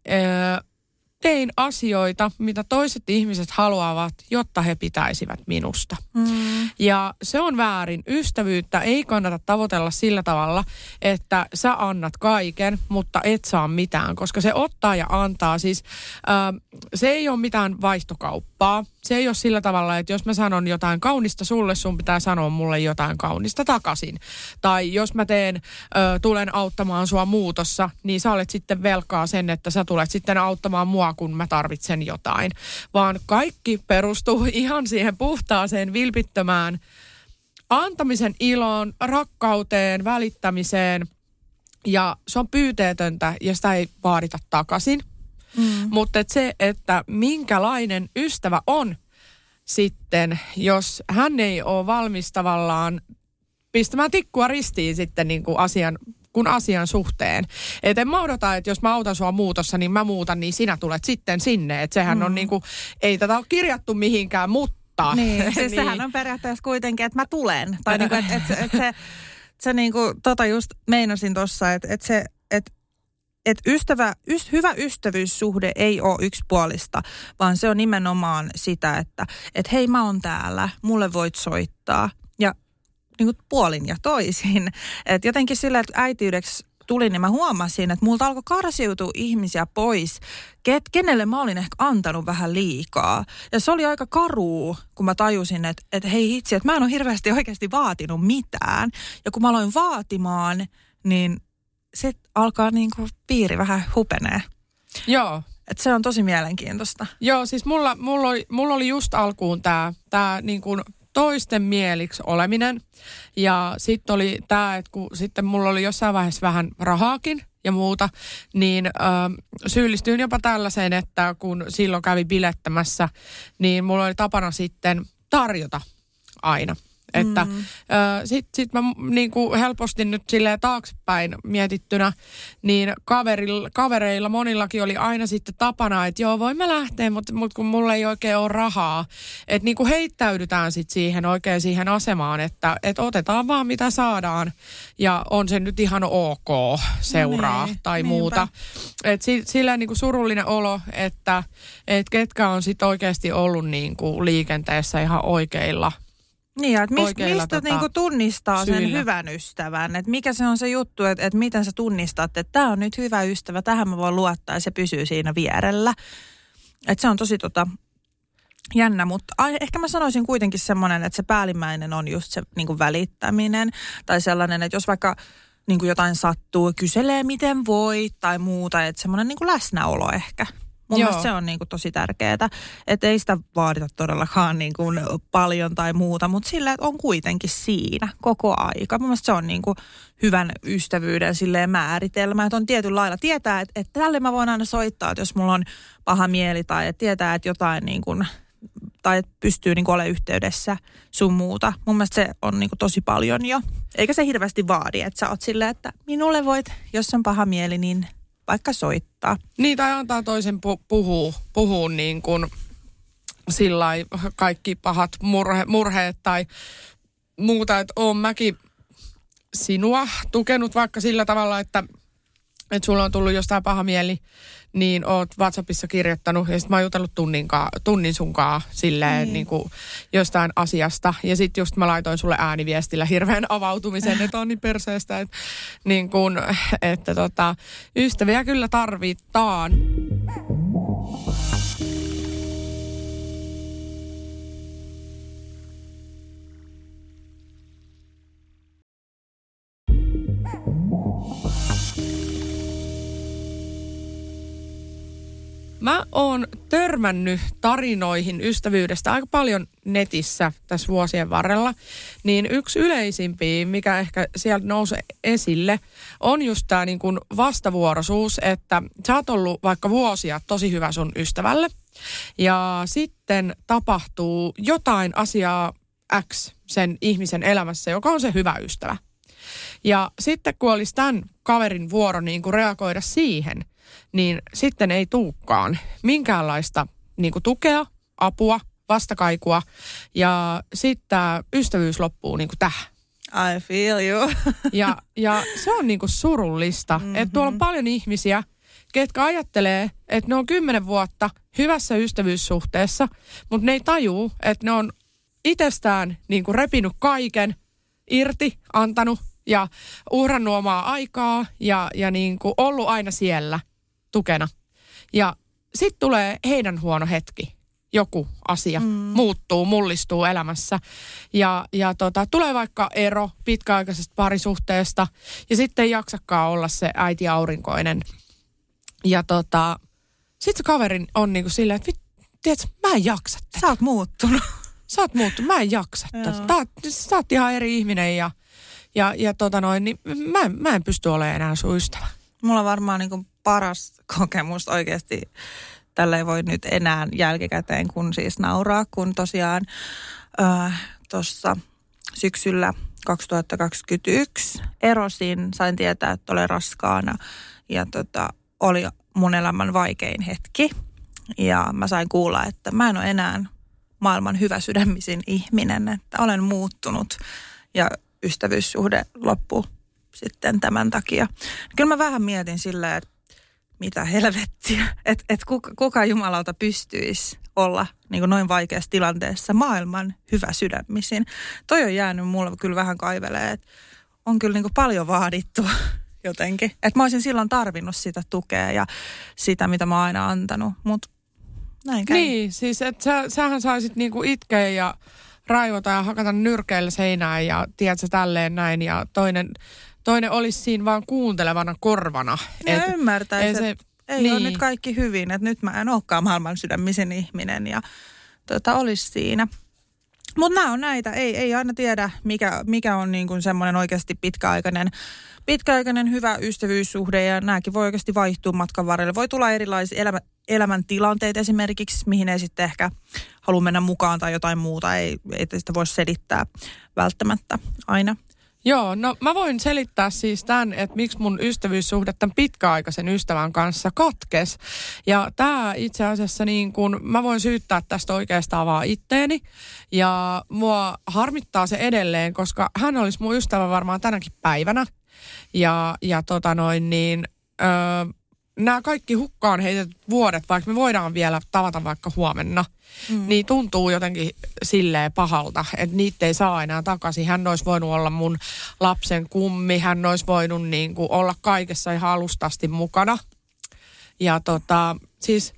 S2: tein asioita, mitä toiset ihmiset haluavat, jotta he pitäisivät minusta. Mm. Ja se on väärin. Ystävyyttä ei kannata tavoitella sillä tavalla, että sä annat kaiken, mutta et saa mitään, koska se ottaa ja antaa. Siis äh, se ei ole mitään vaihtokauppaa se ei ole sillä tavalla, että jos mä sanon jotain kaunista sulle, sun pitää sanoa mulle jotain kaunista takaisin. Tai jos mä teen, ö, tulen auttamaan sua muutossa, niin sä olet sitten velkaa sen, että sä tulet sitten auttamaan mua, kun mä tarvitsen jotain. Vaan kaikki perustuu ihan siihen puhtaaseen, vilpittömään antamisen iloon, rakkauteen, välittämiseen. Ja se on pyyteetöntä ja sitä ei vaadita takaisin. Mm. Mutta et se, että minkälainen ystävä on sitten, jos hän ei ole valmis tavallaan pistämään tikkua ristiin sitten niin kuin asian kun asian suhteen. Et en mä odota, että jos mä autan sua muutossa, niin mä muutan, niin sinä tulet sitten sinne. Että sehän mm. on niin kuin, ei tätä ole kirjattu mihinkään, mutta...
S3: Niin, siis niin. sehän on periaatteessa kuitenkin, että mä tulen. Tai niin kuin, että et, et se, se niin kuin, tota just meinasin tuossa, että et se, että että ystävä, yst, hyvä ystävyyssuhde ei ole yksipuolista, vaan se on nimenomaan sitä, että et hei mä oon täällä, mulle voit soittaa. Ja niin kuin puolin ja toisin. Et jotenkin sillä, että äitiydeksi tuli, niin mä huomasin, että multa alkoi karsiutua ihmisiä pois, ket, kenelle mä olin ehkä antanut vähän liikaa. Ja se oli aika karuu, kun mä tajusin, että, että hei itse, että mä en ole hirveästi oikeasti vaatinut mitään. Ja kun mä aloin vaatimaan, niin se alkaa niin kuin piiri vähän hupenee.
S2: Joo.
S3: Et se on tosi mielenkiintoista.
S2: Joo, siis mulla, mulla, oli, mulla oli just alkuun tämä tää niin kuin toisten mieliksi oleminen. Ja sitten oli tämä, että kun sitten mulla oli jossain vaiheessa vähän rahaakin ja muuta, niin ö, syyllistyin jopa tällaiseen, että kun silloin kävi bilettämässä, niin mulla oli tapana sitten tarjota aina – että mm. sitten sit mä niinku helposti nyt silleen taaksepäin mietittynä, niin kaverilla, kavereilla monillakin oli aina sitten tapana, että joo voin mä lähteä, mutta, mutta kun mulla ei oikein ole rahaa. Että niinku heittäydytään sitten siihen oikein siihen asemaan, että et otetaan vaan mitä saadaan ja on se nyt ihan ok seuraa niin, tai niinpä. muuta. Että si, sillä niinku surullinen olo, että et ketkä on sitten oikeasti ollut niinku liikenteessä ihan oikeilla
S3: niin, että mist, mistä tota, niinku tunnistaa syillä. sen hyvän ystävän? Että mikä se on se juttu, että, että miten sä tunnistat, että tämä on nyt hyvä ystävä, tähän mä voin luottaa ja se pysyy siinä vierellä. Että se on tosi tota, jännä, mutta ai, ehkä mä sanoisin kuitenkin semmoinen, että se päällimmäinen on just se niin kuin välittäminen. Tai sellainen, että jos vaikka niin kuin jotain sattuu, kyselee miten voi tai muuta, että semmoinen niin kuin läsnäolo ehkä. Mun Joo. mielestä se on niin kuin tosi tärkeää, että ei sitä vaadita todellakaan niin kuin paljon tai muuta, mutta sillä että on kuitenkin siinä koko aika. Mun mielestä se on niin kuin hyvän ystävyyden silleen määritelmä, että on tietyllä lailla tietää, että, että tälle mä voin aina soittaa, että jos mulla on paha mieli tai että tietää, että jotain niin kuin, tai että pystyy niin olemaan yhteydessä sun muuta. Mun mielestä se on niin tosi paljon jo. Eikä se hirveästi vaadi, että sä oot silleen, että minulle voit, jos on paha mieli, niin vaikka soittaa.
S2: Niin, tai antaa toisen pu- puhua, puhua niin kuin sillä kaikki pahat murhe, murheet tai muuta, että oon mäkin sinua tukenut vaikka sillä tavalla, että, että sulla on tullut jostain paha mieli, niin oot WhatsAppissa kirjoittanut ja sitten mä oon jutellut tunnin, kaa, tunnin sunkaa silleen niin. Niin kuin jostain asiasta. Ja sitten just mä laitoin sulle ääniviestillä hirveän avautumisen, että on niin perseestä, että, niin kuin, että tota, ystäviä kyllä tarvitaan. Mä oon törmännyt tarinoihin ystävyydestä aika paljon netissä tässä vuosien varrella. Niin yksi yleisimpiä, mikä ehkä sieltä nousi esille, on just tämä niin kuin vastavuoroisuus, että sä oot ollut vaikka vuosia tosi hyvä sun ystävälle. Ja sitten tapahtuu jotain asiaa X sen ihmisen elämässä, joka on se hyvä ystävä. Ja sitten kun olisi tämän kaverin vuoro niin kuin reagoida siihen – niin sitten ei tuukkaan minkäänlaista niin kuin tukea, apua, vastakaikua ja sitten ystävyys loppuu niin kuin tähän.
S3: I feel you.
S2: ja, ja se on niinku surullista, mm-hmm. että tuolla on paljon ihmisiä, ketkä ajattelee, että ne on kymmenen vuotta hyvässä ystävyyssuhteessa, mutta ne ei tajuu, että ne on itsestään niinku repinyt kaiken irti, antanut ja uhrannut omaa aikaa ja, ja niinku ollut aina siellä – tukena. Ja sitten tulee heidän huono hetki. Joku asia mm. muuttuu, mullistuu elämässä. Ja, ja tota, tulee vaikka ero pitkäaikaisesta parisuhteesta ja sitten ei jaksakaan olla se äiti aurinkoinen. Ja tota, sitten se kaverin on niinku silleen, että tiedätkö, mä en jaksa tätä.
S3: Sä oot muuttunut.
S2: Sä oot muuttunut, mä en jaksa tätä. Sä oot ihan eri ihminen ja, ja, ja tota noin, niin mä, mä en pysty olemaan enää sun ystävä.
S3: Mulla varmaan niin paras kokemus oikeasti. Tällä ei voi nyt enää jälkikäteen kun siis nauraa, kun tosiaan äh, tuossa syksyllä 2021 erosin, sain tietää, että olen raskaana ja tota, oli mun elämän vaikein hetki. Ja mä sain kuulla, että mä en ole enää maailman hyvä sydämisin ihminen, että olen muuttunut ja ystävyyssuhde loppu sitten tämän takia. Kyllä mä vähän mietin silleen, että mitä helvettiä, että et kuka, kuka jumalauta pystyisi olla niin noin vaikeassa tilanteessa maailman hyvä sydämisin. Toi on jäänyt mulle kyllä vähän kaivelee, että on kyllä niin paljon vaadittu jotenkin. Että mä olisin silloin tarvinnut sitä tukea ja sitä, mitä mä oon aina antanut, mutta näin käy.
S2: Niin, siis että sä, sähän saisit niinku itkeä ja raivota ja hakata nyrkeillä seinään ja tiedätkö tälleen näin ja toinen, toinen olisi siinä vaan kuuntelevana korvana.
S3: Ja
S2: Et-
S3: ymmärtäisi,
S2: ei se-
S3: että ei
S2: niin.
S3: ole nyt kaikki hyvin, että nyt mä en olekaan maailman sydämisen ihminen ja tota, olisi siinä. Mutta nämä on näitä, ei, ei aina tiedä, mikä, mikä on niin kuin semmoinen oikeasti pitkäaikainen, pitkäaikainen hyvä ystävyyssuhde ja nämäkin voi oikeasti vaihtua matkan varrella. Voi tulla erilaisia elämä, elämäntilanteita esimerkiksi, mihin ei sitten ehkä halua mennä mukaan tai jotain muuta. Ei, ei sitä voi selittää välttämättä aina.
S2: Joo, no mä voin selittää siis tämän, että miksi mun ystävyyssuhde tämän pitkäaikaisen ystävän kanssa katkes. Ja tämä itse asiassa niin kun, mä voin syyttää tästä oikeastaan vaan itteeni. Ja mua harmittaa se edelleen, koska hän olisi mun ystävä varmaan tänäkin päivänä. Ja, ja tota noin niin, öö, nämä kaikki hukkaan heitetyt vuodet, vaikka me voidaan vielä tavata vaikka huomenna, mm. niin tuntuu jotenkin silleen pahalta, että niitä ei saa enää takaisin. Hän olisi voinut olla mun lapsen kummi, hän olisi voinut niin kuin olla kaikessa ihan alustasti mukana. Ja tota, siis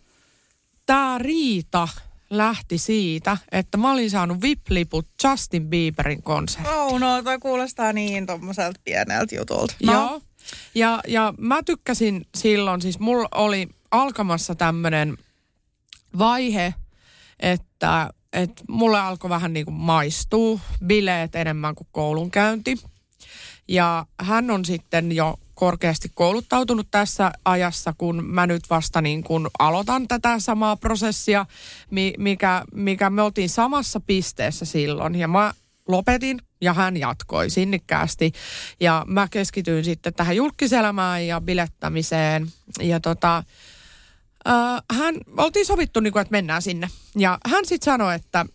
S2: tämä riita lähti siitä, että mä olin saanut VIP-liput Justin Bieberin konserttiin.
S3: Oh no, toi kuulostaa niin tommoselta pieneltä jutulta.
S2: No. Joo. Ja, ja mä tykkäsin silloin, siis mulla oli alkamassa tämmöinen vaihe, että, että mulle alkoi vähän niin kuin maistuu bileet enemmän kuin koulunkäynti. Ja hän on sitten jo korkeasti kouluttautunut tässä ajassa, kun mä nyt vasta niin kuin aloitan tätä samaa prosessia, mi- mikä, mikä me oltiin samassa pisteessä silloin. Ja mä lopetin ja hän jatkoi sinnikkäästi. Ja mä keskityin sitten tähän julkiselämään ja bilettämiseen. Ja tota, äh, hän, oltiin sovittu, niin kuin, että mennään sinne. Ja hän sitten sanoi, että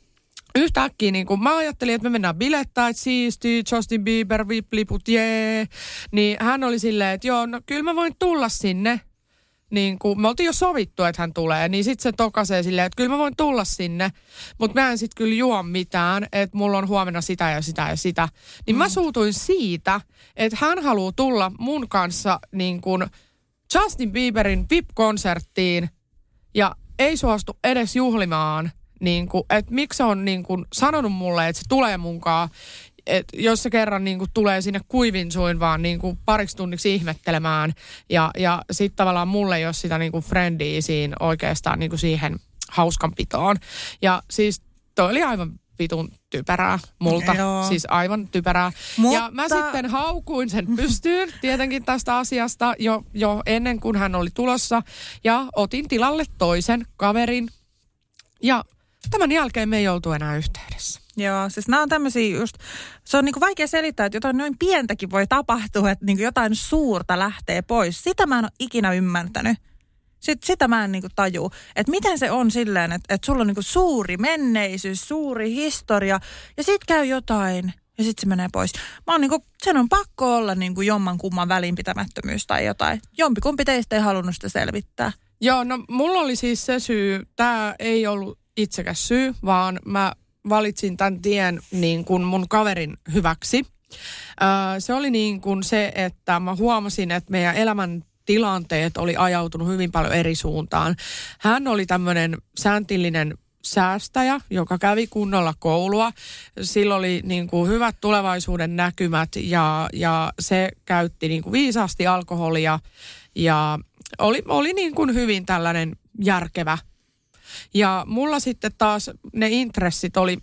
S2: yhtäkkiä niin kun mä ajattelin, että me mennään bilettää, että siisti, Justin Bieber, VIP-liput, jee. Niin hän oli silleen, että joo, no kyllä mä voin tulla sinne. Niin kuin, me oltiin jo sovittu, että hän tulee, niin sitten se tokasee silleen, että kyllä mä voin tulla sinne, mutta mä en sitten kyllä juo mitään, että mulla on huomenna sitä ja sitä ja sitä. Niin mä suutuin siitä, että hän haluaa tulla mun kanssa niin kuin Justin Bieberin VIP-konserttiin ja ei suostu edes juhlimaan, niin kuin, että miksi se on niin kuin sanonut mulle, että se tulee munkaan, että jos se kerran niin kuin tulee sinne kuivin suin vaan niin kuin pariksi tunniksi ihmettelemään ja, ja sitten tavallaan mulle ei ole sitä niin kuin friendiä siinä oikeastaan niin kuin siihen hauskanpitoon. Ja siis toi oli aivan vitun typerää multa,
S3: Joo.
S2: siis aivan typerää.
S3: Mutta-
S2: Ja mä sitten haukuin sen pystyyn tietenkin tästä asiasta jo, jo ennen kuin hän oli tulossa ja otin tilalle toisen kaverin ja tämän jälkeen me ei oltu enää yhteydessä.
S3: Joo, siis nämä on tämmöisiä just, se on niinku vaikea selittää, että jotain noin pientäkin voi tapahtua, että niinku jotain suurta lähtee pois. Sitä mä en ole ikinä ymmärtänyt. Sit, sitä mä en niinku taju, että miten se on silleen, että, että sulla on niinku suuri menneisyys, suuri historia ja sit käy jotain ja sitten se menee pois. Mä oon niinku, sen on pakko olla niinku jomman kumman välinpitämättömyys tai jotain. Jompikumpi teistä ei halunnut sitä selvittää.
S2: Joo, no mulla oli siis se syy, tämä ei ollut itsekäs syy, vaan mä valitsin tämän tien niin kuin mun kaverin hyväksi. Öö, se oli niin kuin se, että mä huomasin, että meidän elämän tilanteet oli ajautunut hyvin paljon eri suuntaan. Hän oli tämmöinen sääntillinen säästäjä, joka kävi kunnolla koulua. Sillä oli niin kuin hyvät tulevaisuuden näkymät ja, ja se käytti niin kuin viisaasti alkoholia ja oli, oli niin kuin hyvin tällainen järkevä. Ja mulla sitten taas ne intressit oli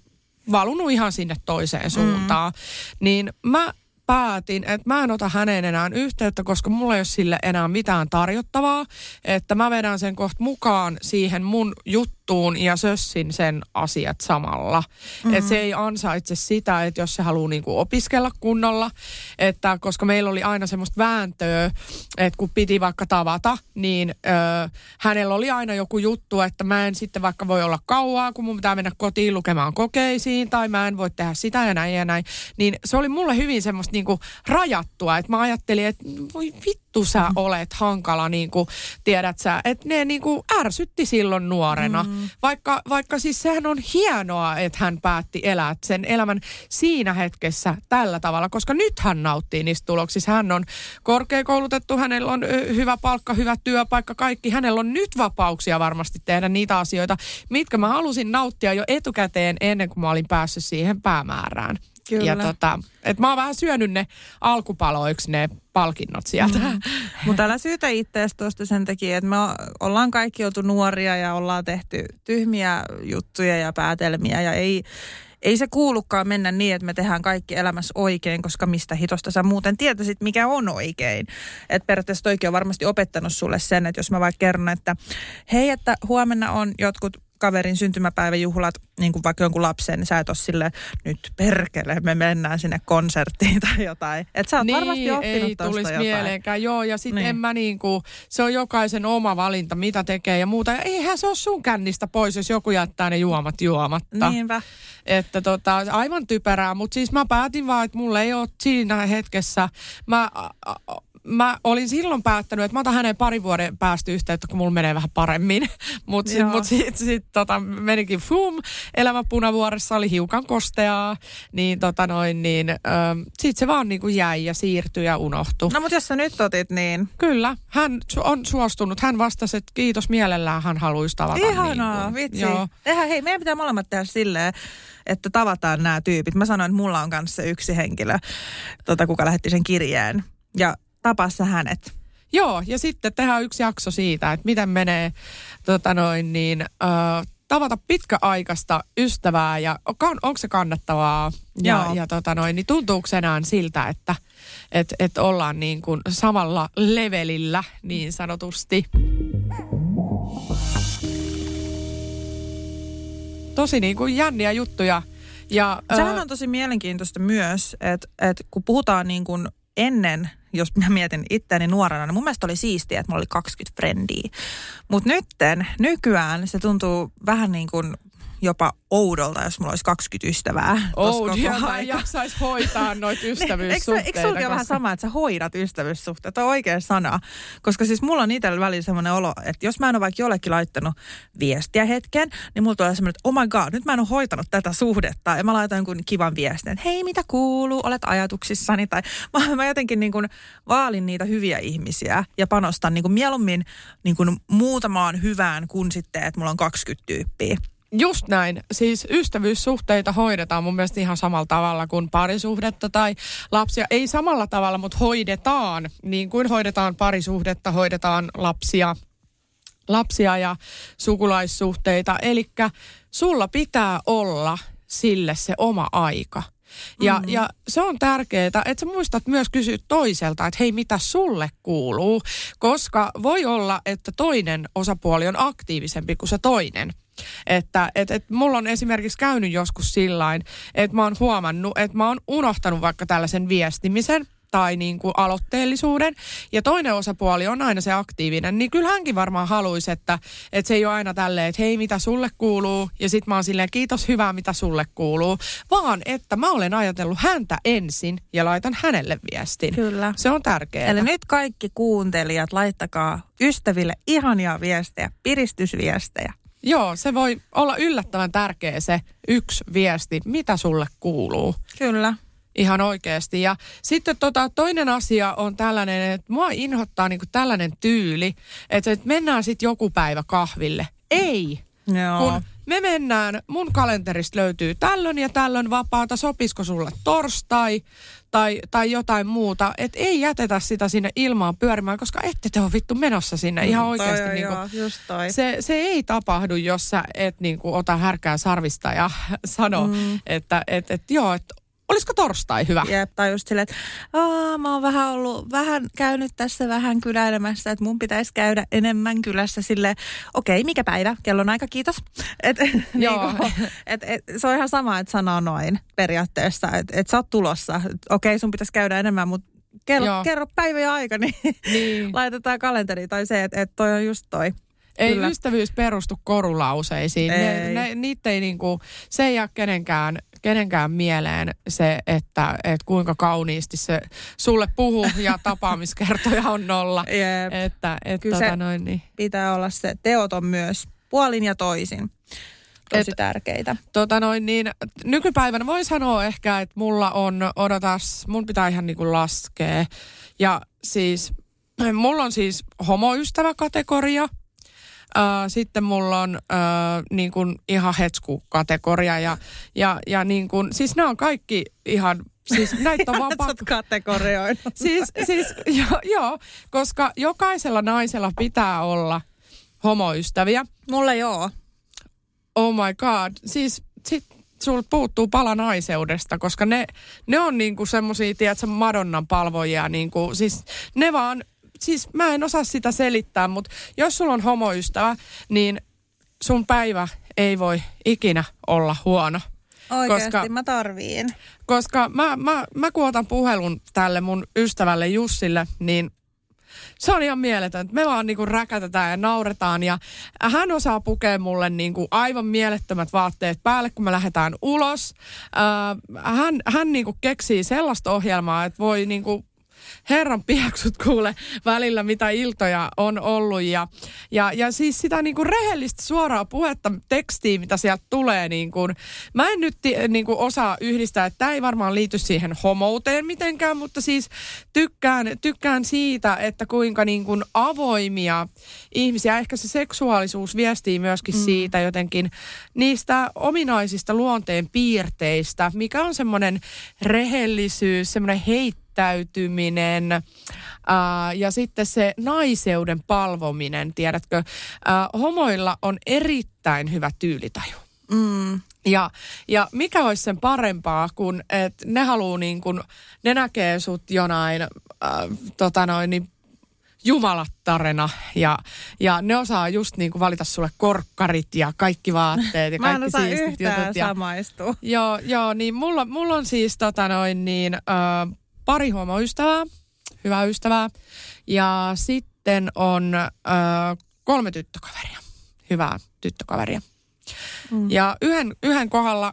S2: valunut ihan sinne toiseen suuntaan. Mm. Niin mä päätin, että mä en ota häneen enää yhteyttä, koska mulla ei ole sille enää mitään tarjottavaa. Että mä vedän sen kohta mukaan siihen mun juttuun ja sössin sen asiat samalla. Mm-hmm. Että se ei ansaitse sitä, että jos se haluaa niinku opiskella kunnolla. Että koska meillä oli aina semmoista vääntöä, että kun piti vaikka tavata, niin ö, hänellä oli aina joku juttu, että mä en sitten vaikka voi olla kauaa, kun mun pitää mennä kotiin lukemaan kokeisiin, tai mä en voi tehdä sitä ja näin ja näin. Niin se oli mulle hyvin semmoista niinku rajattua, että mä ajattelin, että voi vittu, vittu sä olet hankala, niin kuin, tiedät sä, että ne niin kuin ärsytti silloin nuorena. Mm. Vaikka, vaikka siis sehän on hienoa, että hän päätti elää sen elämän siinä hetkessä tällä tavalla, koska nyt hän nauttii niistä tuloksista. Hän on korkeakoulutettu, hänellä on hyvä palkka, hyvä työpaikka, kaikki. Hänellä on nyt vapauksia varmasti tehdä niitä asioita, mitkä mä halusin nauttia jo etukäteen ennen kuin mä olin päässyt siihen päämäärään. Kyllä. Ja tota, et mä oon vähän syönyt ne alkupaloiksi ne palkinnot sieltä. Mm.
S3: Mutta älä syytä itseäsi tuosta sen takia, että me ollaan kaikki oltu nuoria ja ollaan tehty tyhmiä juttuja ja päätelmiä ja ei, ei se kuulukaan mennä niin, että me tehdään kaikki elämässä oikein, koska mistä hitosta sä muuten tietäisit, mikä on oikein. Että periaatteessa toikin on varmasti opettanut sulle sen, että jos mä vaikka kerron, että hei, että huomenna on jotkut kaverin syntymäpäiväjuhlat, niin kuin vaikka jonkun lapsen, niin sä et ole sille, nyt perkele, me mennään sinne konserttiin tai jotain. Että sä oot niin, varmasti oppinut ei tulisi jotain.
S2: mieleenkään. Joo, ja sitten niin. en mä niin kuin, se on jokaisen oma valinta, mitä tekee ja muuta. Ja eihän se ole sun kännistä pois, jos joku jättää ne juomat juomatta.
S3: Niinpä.
S2: Että tota, aivan typerää, mutta siis mä päätin vaan, että mulla ei ole siinä hetkessä, mä mä olin silloin päättänyt, että mä otan hänen pari vuoden päästä yhteyttä, kun mulla menee vähän paremmin. Mutta sitten mut sit, sit, tota, menikin fum, elämä punavuoressa oli hiukan kosteaa, niin, tota noin, niin sitten se vaan niinku jäi ja siirtyi ja unohtui.
S3: No mutta jos sä nyt otit niin.
S2: Kyllä, hän on suostunut. Hän vastasi, että kiitos mielellään, hän haluaisi tavata.
S3: Ihanaa, niin vitsi. Joo. Tehdään, hei, meidän pitää molemmat tehdä silleen, että tavataan nämä tyypit. Mä sanoin, että mulla on kanssa yksi henkilö, tota, kuka lähetti sen kirjeen. Ja tapassa hänet.
S2: Joo, ja sitten tehdään yksi jakso siitä, että miten menee tota noin, niin, äh, tavata pitkäaikaista ystävää ja on, onko se kannattavaa ja, Joo. ja tota noin, niin tuntuuko enää siltä, että et, et ollaan niin kuin samalla levelillä niin sanotusti. Tosi niin kuin jänniä juttuja. Ja,
S3: Sehän on tosi mielenkiintoista myös, että, että kun puhutaan niin kuin ennen, jos mä mietin itseäni nuorena, niin mun mielestä oli siistiä, että mulla oli 20 frendiä. Mutta nytten, nykyään se tuntuu vähän niin kuin jopa oudolta, jos mulla olisi 20 ystävää.
S2: Oudia, mä en jaksaisi hoitaa noita niin, ystävyyssuhteita.
S3: eikö, eikö koska... vähän sama, että sä hoidat ystävyyssuhteita? on oikea sana. Koska siis mulla on itsellä välillä semmoinen olo, että jos mä en ole vaikka jollekin laittanut viestiä hetken, niin mulla tulee semmoinen, että oh my god, nyt mä en ole hoitanut tätä suhdetta. Ja mä laitan jonkun kivan viestin, että hei, mitä kuuluu, olet ajatuksissani. Tai mä, mä jotenkin niin kuin vaalin niitä hyviä ihmisiä ja panostan niin kuin mieluummin niin kuin muutamaan hyvään kuin sitten, että mulla on 20 tyyppiä.
S2: Just näin. Siis ystävyyssuhteita hoidetaan mun mielestä ihan samalla tavalla kuin parisuhdetta tai lapsia. Ei samalla tavalla, mutta hoidetaan. Niin kuin hoidetaan parisuhdetta, hoidetaan lapsia, lapsia ja sukulaissuhteita. Eli sulla pitää olla sille se oma aika. Ja, mm-hmm. ja se on tärkeää, että sä muistat myös kysyä toiselta, että hei, mitä sulle kuuluu? Koska voi olla, että toinen osapuoli on aktiivisempi kuin se toinen. Että et, et mulla on esimerkiksi käynyt joskus sillain, että mä oon huomannut, että mä oon unohtanut vaikka tällaisen viestimisen tai niin kuin aloitteellisuuden, ja toinen osapuoli on aina se aktiivinen, niin kyllä hänkin varmaan haluaisi, että, että se ei ole aina tälleen, että hei, mitä sulle kuuluu, ja sitten mä oon silleen, kiitos, hyvää, mitä sulle kuuluu, vaan että mä olen ajatellut häntä ensin ja laitan hänelle viestin.
S3: Kyllä.
S2: Se on tärkeää.
S3: Eli nyt kaikki kuuntelijat, laittakaa ystäville ihania viestejä, piristysviestejä.
S2: Joo, se voi olla yllättävän tärkeä se yksi viesti, mitä sulle kuuluu.
S3: Kyllä.
S2: Ihan oikeasti. Ja sitten tota, toinen asia on tällainen, että mua inhottaa niinku tällainen tyyli, että, että mennään sitten joku päivä kahville. Ei.
S3: Joo.
S2: Kun me mennään, mun kalenterista löytyy tällöin ja tällöin vapaata, sopisiko sulle torstai tai, tai jotain muuta. Että ei jätetä sitä sinne ilmaan pyörimään, koska ette te ole vittu menossa sinne mm, ihan oikeasti. Toi,
S3: niin kuin, just toi.
S2: Se, se ei tapahdu, jos sä et niin kuin, ota härkää sarvista ja sano, mm. että et, et, joo, että olisiko torstai hyvä?
S3: Jep, tai just silleen, että mä oon vähän ollut, vähän käynyt tässä vähän kyläilemässä, että mun pitäisi käydä enemmän kylässä sille okei, okay, mikä päivä, kellon aika, kiitos. Et, Joo. niinku, et, et, se on ihan sama, että sanoo noin periaatteessa, että et sä oot tulossa, okei, okay, sun pitäisi käydä enemmän, mutta kerro, kerro päivä ja aika, niin, niin. laitetaan kalenteri tai se, että et toi on just toi.
S2: Ei Kyllä. ystävyys perustu korulauseisiin. Ei. Ne, ne, niitä ei niinku, se ei jää kenenkään kenenkään mieleen se, että, että kuinka kauniisti se sulle puhuu ja tapaamiskertoja on nolla.
S3: Jep.
S2: Että, että
S3: Kyllä
S2: tota noin, niin.
S3: Pitää olla se teot on myös puolin ja toisin. Tosi
S2: Et-
S3: tärkeitä.
S2: Tota noin, niin nykypäivänä voi sanoa ehkä, että mulla on, odotas, mun pitää ihan niinku laskea. Ja siis, mulla on siis homoystäväkategoria. Äh, sitten mulla on äh, niin kuin ihan hetsku-kategoria ja, ja, ja niin kuin, siis nämä on kaikki ihan, siis näitä on vaan pakko.
S3: kategorioinut.
S2: Siis, siis joo, joo, koska jokaisella naisella pitää olla homoystäviä.
S3: Mulla joo.
S2: Oh my god. Siis sit sulta puuttuu pala naiseudesta, koska ne, ne on niinku semmosia, tiedätkö, Madonnan palvojia. Niinku, siis ne vaan, siis mä en osaa sitä selittää, mutta jos sulla on homoystävä, niin sun päivä ei voi ikinä olla huono.
S3: Oikeasti
S2: Koska-
S3: mä tarviin.
S2: Koska mä, mä, mä kun otan puhelun tälle mun ystävälle Jussille, niin se on ihan mieletön. Me vaan niinku räkätetään ja nauretaan ja hän osaa pukea mulle niinku aivan mielettömät vaatteet päälle, kun me lähdetään ulos. Äh, hän hän niinku keksii sellaista ohjelmaa, että voi niinku herran pieksut kuule välillä, mitä iltoja on ollut. Ja, ja, ja siis sitä niinku rehellistä suoraa puhetta, tekstiä, mitä sieltä tulee. Niinku, mä en nyt ti- niinku osaa yhdistää, että tämä ei varmaan liity siihen homouteen mitenkään, mutta siis tykkään, tykkään siitä, että kuinka niinku avoimia ihmisiä, ehkä se seksuaalisuus viestii myöskin mm. siitä jotenkin niistä ominaisista luonteen piirteistä, mikä on semmoinen rehellisyys, semmoinen heittäytyminen ää, ja sitten se naiseuden palvominen, tiedätkö. Ää, homoilla on erittäin hyvä tyylitaju.
S3: Mm.
S2: Ja, ja mikä olisi sen parempaa, kun että ne haluaa niin kuin, ne näkee sut jonain, äh, tota noin, niin jumalattarena ja, ja ne osaa just niin kuin valita sulle korkkarit ja kaikki vaatteet ja
S3: Mä en
S2: kaikki
S3: osaa
S2: siistit jutut. Ja,
S3: samaistua.
S2: joo, joo, niin mulla, mulla on siis tota noin niin, äh, pari homoystävää, hyvää ystävää ja sitten on äh, kolme tyttökaveria, hyvää tyttökaveria.
S3: Mm.
S2: Ja yhden, yhden kohdalla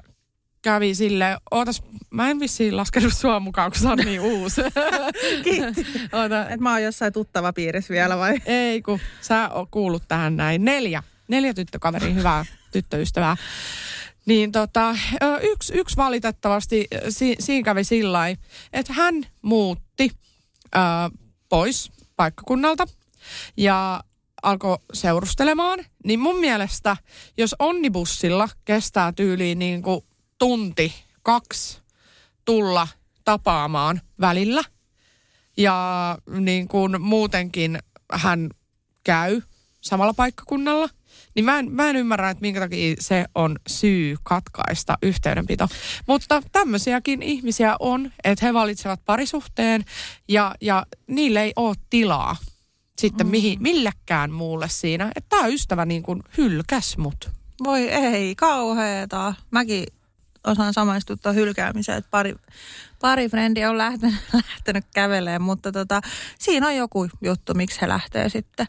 S2: kävi sille, ootas, mä en vissiin laskenut sua mukaan, kun sä oot niin uusi.
S3: Kiitti.
S2: Oota,
S3: Et mä oon jossain tuttava piirissä vielä vai?
S2: ei kun sä oot kuullut tähän näin. Neljä, neljä tyttökaveria, hyvää tyttöystävää. Niin tota, yksi, yksi valitettavasti, si, siinä kävi sillä että hän muutti ö, pois paikkakunnalta ja alkoi seurustelemaan. Niin mun mielestä, jos onnibussilla kestää tyyliin niin kuin tunti, kaksi tulla tapaamaan välillä ja niin kuin muutenkin hän käy samalla paikkakunnalla, niin mä en, mä en ymmärrä, että minkä takia se on syy katkaista yhteydenpito. Mutta tämmöisiäkin ihmisiä on, että he valitsevat parisuhteen ja, ja niille ei ole tilaa sitten mihin, millekään muulle siinä. Että tämä ystävä niin kuin hylkäs mut.
S3: Voi ei, kauheeta. Mäkin osaan samaistuttaa hylkäämiseen, että pari, pari frendiä on lähtenyt, lähtenyt kävelemään, mutta tota, siinä on joku juttu, miksi he lähtee sitten.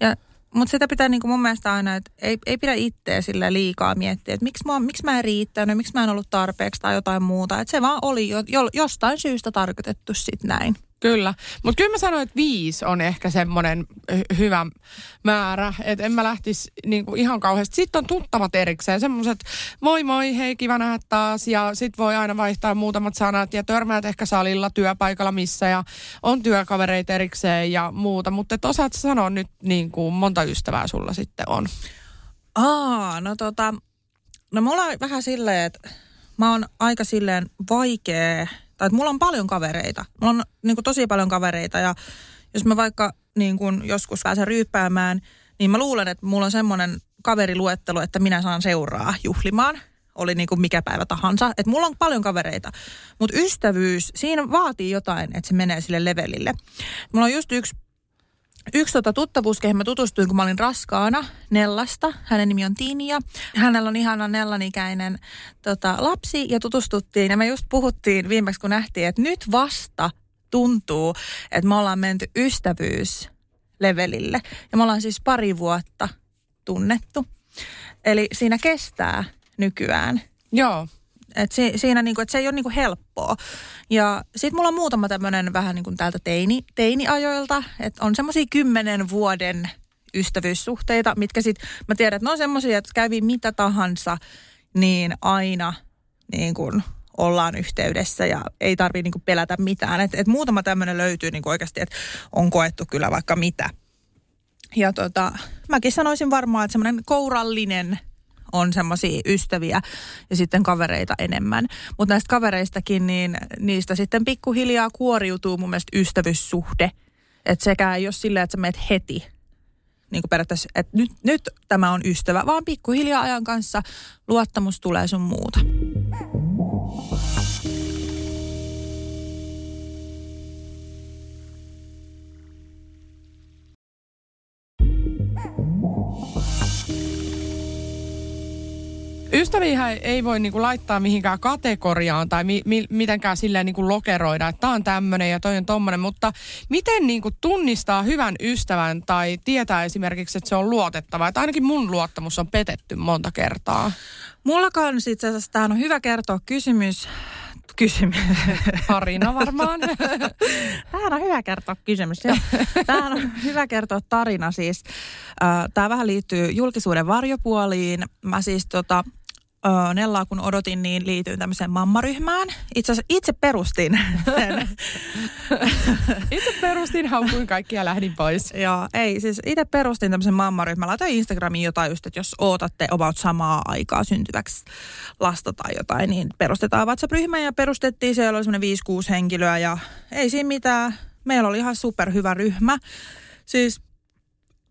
S3: Ja, mutta sitä pitää niin kuin mun mielestä aina, että ei, ei pidä itseä sille liikaa miettiä, että miksi mä, miksi mä en riittänyt, miksi mä en ollut tarpeeksi tai jotain muuta. Että se vaan oli jo, jo, jostain syystä tarkoitettu sitten näin.
S2: Kyllä, mutta kyllä mä sanoin, että viisi on ehkä semmoinen hy- hyvä määrä, että en mä lähtisi niinku ihan kauheasti. Sitten on tuttavat erikseen, semmoiset moi moi, hei kiva nähdä taas. Ja sit voi aina vaihtaa muutamat sanat. Ja törmäät ehkä salilla työpaikalla missä. Ja on työkavereita erikseen ja muuta, mutta et osaat sanoa nyt niin kuin monta ystävää sulla sitten on.
S3: Aa, no tota, no mulla on vähän silleen, että mä oon aika silleen vaikea, tai että mulla on paljon kavereita. Mulla on niin kuin, tosi paljon kavereita ja jos mä vaikka niin kuin, joskus pääsen ryyppäämään, niin mä luulen, että mulla on semmoinen kaveriluettelo, että minä saan seuraa juhlimaan. Oli niin kuin mikä päivä tahansa. Että mulla on paljon kavereita. Mutta ystävyys, siinä vaatii jotain, että se menee sille levelille. Mulla on just yksi Yksi tota tuttavuus, kehen mä tutustuin, kun mä olin raskaana Nellasta. Hänen nimi on Tinja. Hänellä on ihana Nellan ikäinen tota, lapsi ja tutustuttiin. Ja me just puhuttiin viimeksi, kun nähtiin, että nyt vasta tuntuu, että me ollaan menty ystävyyslevelille. Ja me ollaan siis pari vuotta tunnettu. Eli siinä kestää nykyään.
S2: Joo,
S3: Et si, siinä niinku, että se ei ole niinku helppoa. Ja sitten mulla on muutama tämmöinen vähän niin kuin täältä teini, teiniajoilta, että on semmoisia kymmenen vuoden ystävyyssuhteita, mitkä sitten, mä tiedän, että ne on semmoisia, että kävi mitä tahansa, niin aina niin kuin ollaan yhteydessä ja ei tarvitse niin pelätä mitään. Et, et muutama tämmöinen löytyy niin oikeasti, että on koettu kyllä vaikka mitä. Ja tota, mäkin sanoisin varmaan, että semmoinen kourallinen on semmoisia ystäviä ja sitten kavereita enemmän. Mutta näistä kavereistakin, niin niistä sitten pikkuhiljaa kuoriutuu mun mielestä ystävyyssuhde. Että sekä ei ole silleen, että sä meet heti niin kuin periaatteessa, että nyt, nyt tämä on ystävä, vaan pikkuhiljaa ajan kanssa luottamus tulee sun muuta.
S2: Ystäviä ei voi niinku laittaa mihinkään kategoriaan tai mi, mi, mitenkään silleen niinku lokeroida, että tämä on tämmöinen ja toi on tommonen, mutta miten niinku tunnistaa hyvän ystävän tai tietää esimerkiksi, että se on luotettava? Että ainakin mun luottamus on petetty monta kertaa.
S3: Mulla kanssa itse asiassa tähän on hyvä kertoa kysymys kysymys.
S2: Tarina varmaan.
S3: Tähän on hyvä kertoa kysymys. Tähän on hyvä kertoa tarina siis. Tämä vähän liittyy julkisuuden varjopuoliin. Mä siis tota, Nellaa kun odotin, niin liityin tämmöiseen mammaryhmään. Itse asiassa itse perustin sen.
S2: itse perustin, haukuin kaikkia ja lähdin pois.
S3: Joo, ei siis itse perustin tämmöisen mammaryhmän. Laitoin Instagramiin jotain just, että jos ootatte about samaa aikaa syntyväksi lasta tai jotain, niin perustetaan WhatsApp-ryhmä ja perustettiin. Siellä oli semmoinen 5-6 henkilöä ja ei siinä mitään. Meillä oli ihan superhyvä ryhmä. Siis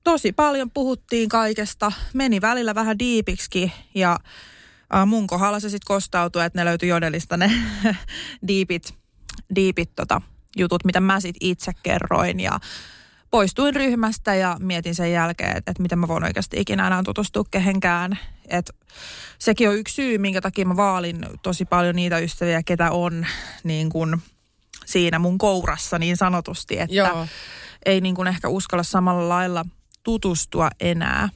S3: tosi paljon puhuttiin kaikesta. Meni välillä vähän diipiksi ja Uh, mun kohdalla se sitten kostautui, että ne löytyi jodelista ne diipit, diipit tota, jutut, mitä mä sitten itse kerroin. Ja poistuin ryhmästä ja mietin sen jälkeen, että, että miten mä voin oikeasti ikinä enää tutustua kehenkään. Et sekin on yksi syy, minkä takia mä vaalin tosi paljon niitä ystäviä, ketä on niin kun siinä mun kourassa niin sanotusti, että Joo. ei niin kun ehkä uskalla samalla lailla tutustua enää.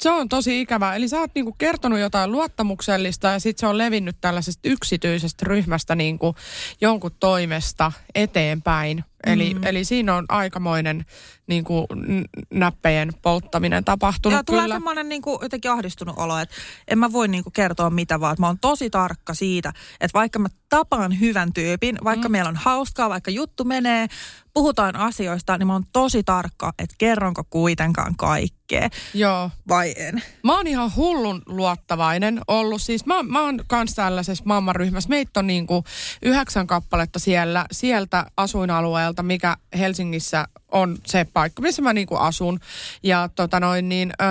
S2: Se on tosi ikävä. Eli sä oot niinku kertonut jotain luottamuksellista ja sitten se on levinnyt tällaisesta yksityisestä ryhmästä niinku jonkun toimesta eteenpäin. Eli, mm. eli siinä on aikamoinen niin kuin, näppejen polttaminen tapahtunut.
S3: Joo, tulee semmoinen niin kuin, jotenkin ahdistunut olo, että en mä voi niin kuin, kertoa mitä vaan. Mä oon tosi tarkka siitä, että vaikka mä tapaan hyvän tyypin, vaikka mm. meillä on hauskaa, vaikka juttu menee, puhutaan asioista, niin mä oon tosi tarkka, että kerronko kuitenkaan kaikkea.
S2: Joo.
S3: Vai en?
S2: Mä oon ihan hullun luottavainen ollut. Siis mä, mä oon kans tällaisessa mammaryhmässä. Meitä on niin kuin yhdeksän kappaletta siellä, sieltä asuinalueelta, mikä Helsingissä on se paikka, missä mä niin kuin asun. Ja tota noin niin... Ö,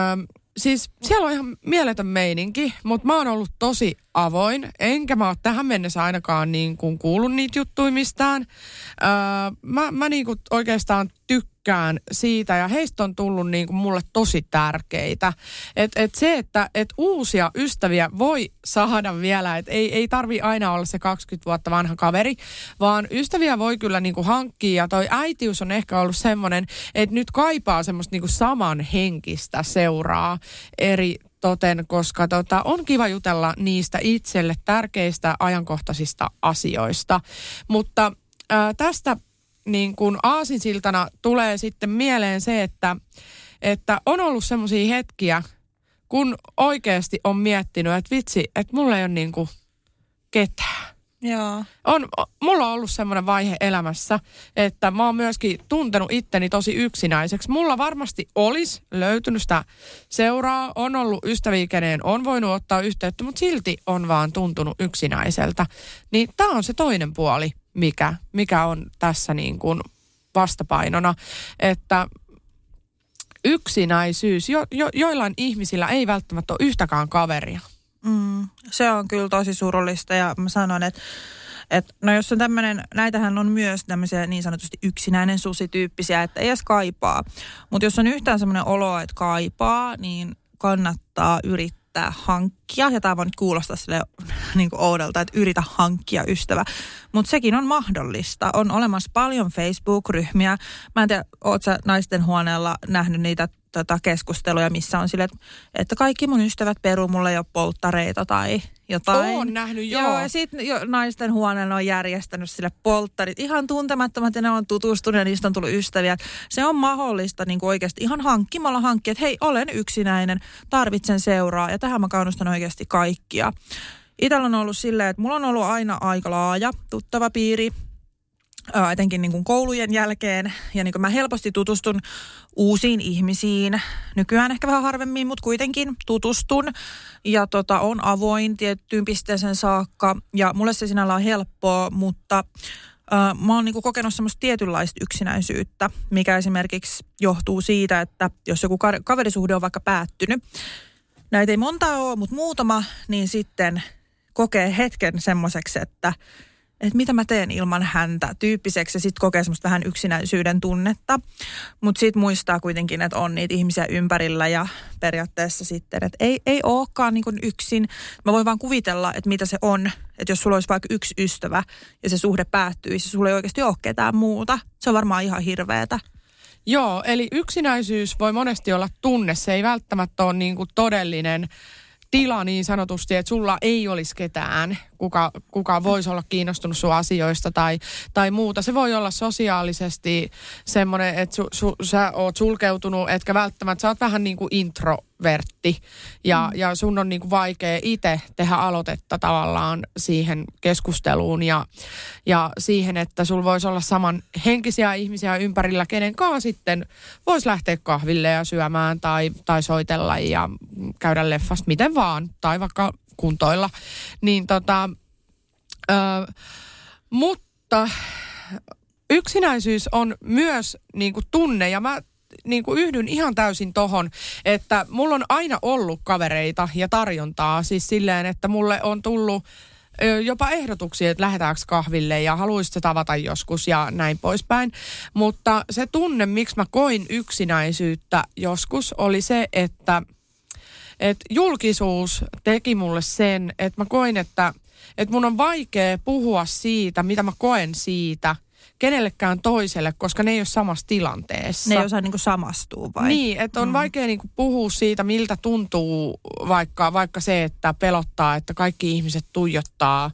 S2: siis siellä on ihan mieletön meininki, mutta mä oon ollut tosi avoin, enkä mä oon tähän mennessä ainakaan niin kuin kuullut niitä juttuja mistään. Öö, mä mä niin kuin oikeastaan tykkään siitä ja heistä on tullut niin kuin mulle tosi tärkeitä. Et, et se, että et uusia ystäviä voi saada vielä, että ei, ei tarvi aina olla se 20 vuotta vanha kaveri, vaan ystäviä voi kyllä niin kuin hankkia ja toi äitiys on ehkä ollut semmoinen, että nyt kaipaa semmoista niin kuin samanhenkistä seuraa eri toten, koska tota, on kiva jutella niistä itselle tärkeistä ajankohtaisista asioista. Mutta ää, tästä niin kuin aasinsiltana tulee sitten mieleen se, että, että on ollut semmoisia hetkiä, kun oikeasti on miettinyt, että vitsi, että mulla ei ole niin kuin ketään.
S3: Joo.
S2: On, mulla on ollut semmoinen vaihe elämässä, että mä oon myöskin tuntenut itteni tosi yksinäiseksi. Mulla varmasti olisi löytynyt sitä seuraa, on ollut ystäviä, keneen on voinut ottaa yhteyttä, mutta silti on vaan tuntunut yksinäiseltä. Niin tää on se toinen puoli, mikä, mikä on tässä niin kuin vastapainona, että yksinäisyys, jo, jo, joillain ihmisillä ei välttämättä ole yhtäkään kaveria.
S3: Mm, se on kyllä tosi surullista ja mä sanon, että et, no jos on tämmöinen, näitähän on myös tämmöisiä niin sanotusti yksinäinen susityyppisiä, että ei edes kaipaa. Mutta jos on yhtään semmoinen olo, että kaipaa, niin kannattaa yrittää hankkia. Ja tämä voi nyt kuulostaa sille niin oudolta, että yritä hankkia ystävä. Mutta sekin on mahdollista. On olemassa paljon Facebook-ryhmiä. Mä en tiedä, oot sä naisten huoneella nähnyt niitä tota keskusteluja, missä on sille, että, kaikki mun ystävät peru mulle jo polttareita tai jotain.
S2: Oon nähnyt, joo.
S3: Joo, ja sitten jo naisten huoneen on järjestänyt sille polttarit. Ihan tuntemattomat ja ne on tutustunut ja niistä on tullut ystäviä. Se on mahdollista niin kuin oikeasti ihan hankkimalla hankkia, että hei, olen yksinäinen, tarvitsen seuraa ja tähän mä kannustan oikeasti kaikkia. Itellä on ollut silleen, että mulla on ollut aina aika laaja tuttava piiri, etenkin niin kuin koulujen jälkeen. Ja niin kuin mä helposti tutustun uusiin ihmisiin. Nykyään ehkä vähän harvemmin, mutta kuitenkin tutustun. Ja tota, on avoin tiettyyn pisteeseen saakka. Ja mulle se sinällä on helppoa, mutta ää, mä oon niin kuin kokenut semmoista tietynlaista yksinäisyyttä, mikä esimerkiksi johtuu siitä, että jos joku ka- kaverisuhde on vaikka päättynyt, näitä ei monta ole, mutta muutama, niin sitten kokee hetken semmoiseksi, että, että mitä mä teen ilman häntä tyyppiseksi ja sitten kokee semmoista vähän yksinäisyyden tunnetta. Mutta sitten muistaa kuitenkin, että on niitä ihmisiä ympärillä ja periaatteessa sitten, että ei, ei olekaan niin yksin. Mä voin vaan kuvitella, että mitä se on, että jos sulla olisi vaikka yksi ystävä ja se suhde päättyisi, sulla ei oikeasti ole ketään muuta. Se on varmaan ihan hirveetä.
S2: Joo, eli yksinäisyys voi monesti olla tunne. Se ei välttämättä ole niin todellinen tila niin sanotusti, että sulla ei olisi ketään, kuka, kuka voisi olla kiinnostunut sun asioista tai, tai muuta. Se voi olla sosiaalisesti semmoinen, että su, su, sä oot sulkeutunut, etkä välttämättä, sä oot vähän niin kuin introvertti ja, mm. ja sun on niin kuin vaikea itse tehdä aloitetta tavallaan siihen keskusteluun ja, ja siihen, että sul voisi olla saman henkisiä ihmisiä ympärillä, kenen kanssa sitten voisi lähteä kahville ja syömään tai, tai soitella ja käydä leffasta miten vaan tai vaikka kuntoilla. Niin tota, ö, mutta yksinäisyys on myös niin kuin tunne ja mä niin kuin yhdyn ihan täysin tohon, että mulla on aina ollut kavereita ja tarjontaa siis silleen, että mulle on tullut jopa ehdotuksia, että lähdetäänkö kahville ja haluaisitko tavata joskus ja näin poispäin. Mutta se tunne, miksi mä koin yksinäisyyttä joskus, oli se, että, että julkisuus teki mulle sen, että mä koin, että, että mun on vaikea puhua siitä, mitä mä koen siitä – kenellekään toiselle, koska ne ei ole samassa tilanteessa.
S3: Ne ei osaa niinku samastua vai?
S2: Niin, että on mm. vaikea niinku puhua siitä, miltä tuntuu vaikka, vaikka se, että pelottaa, että kaikki ihmiset tuijottaa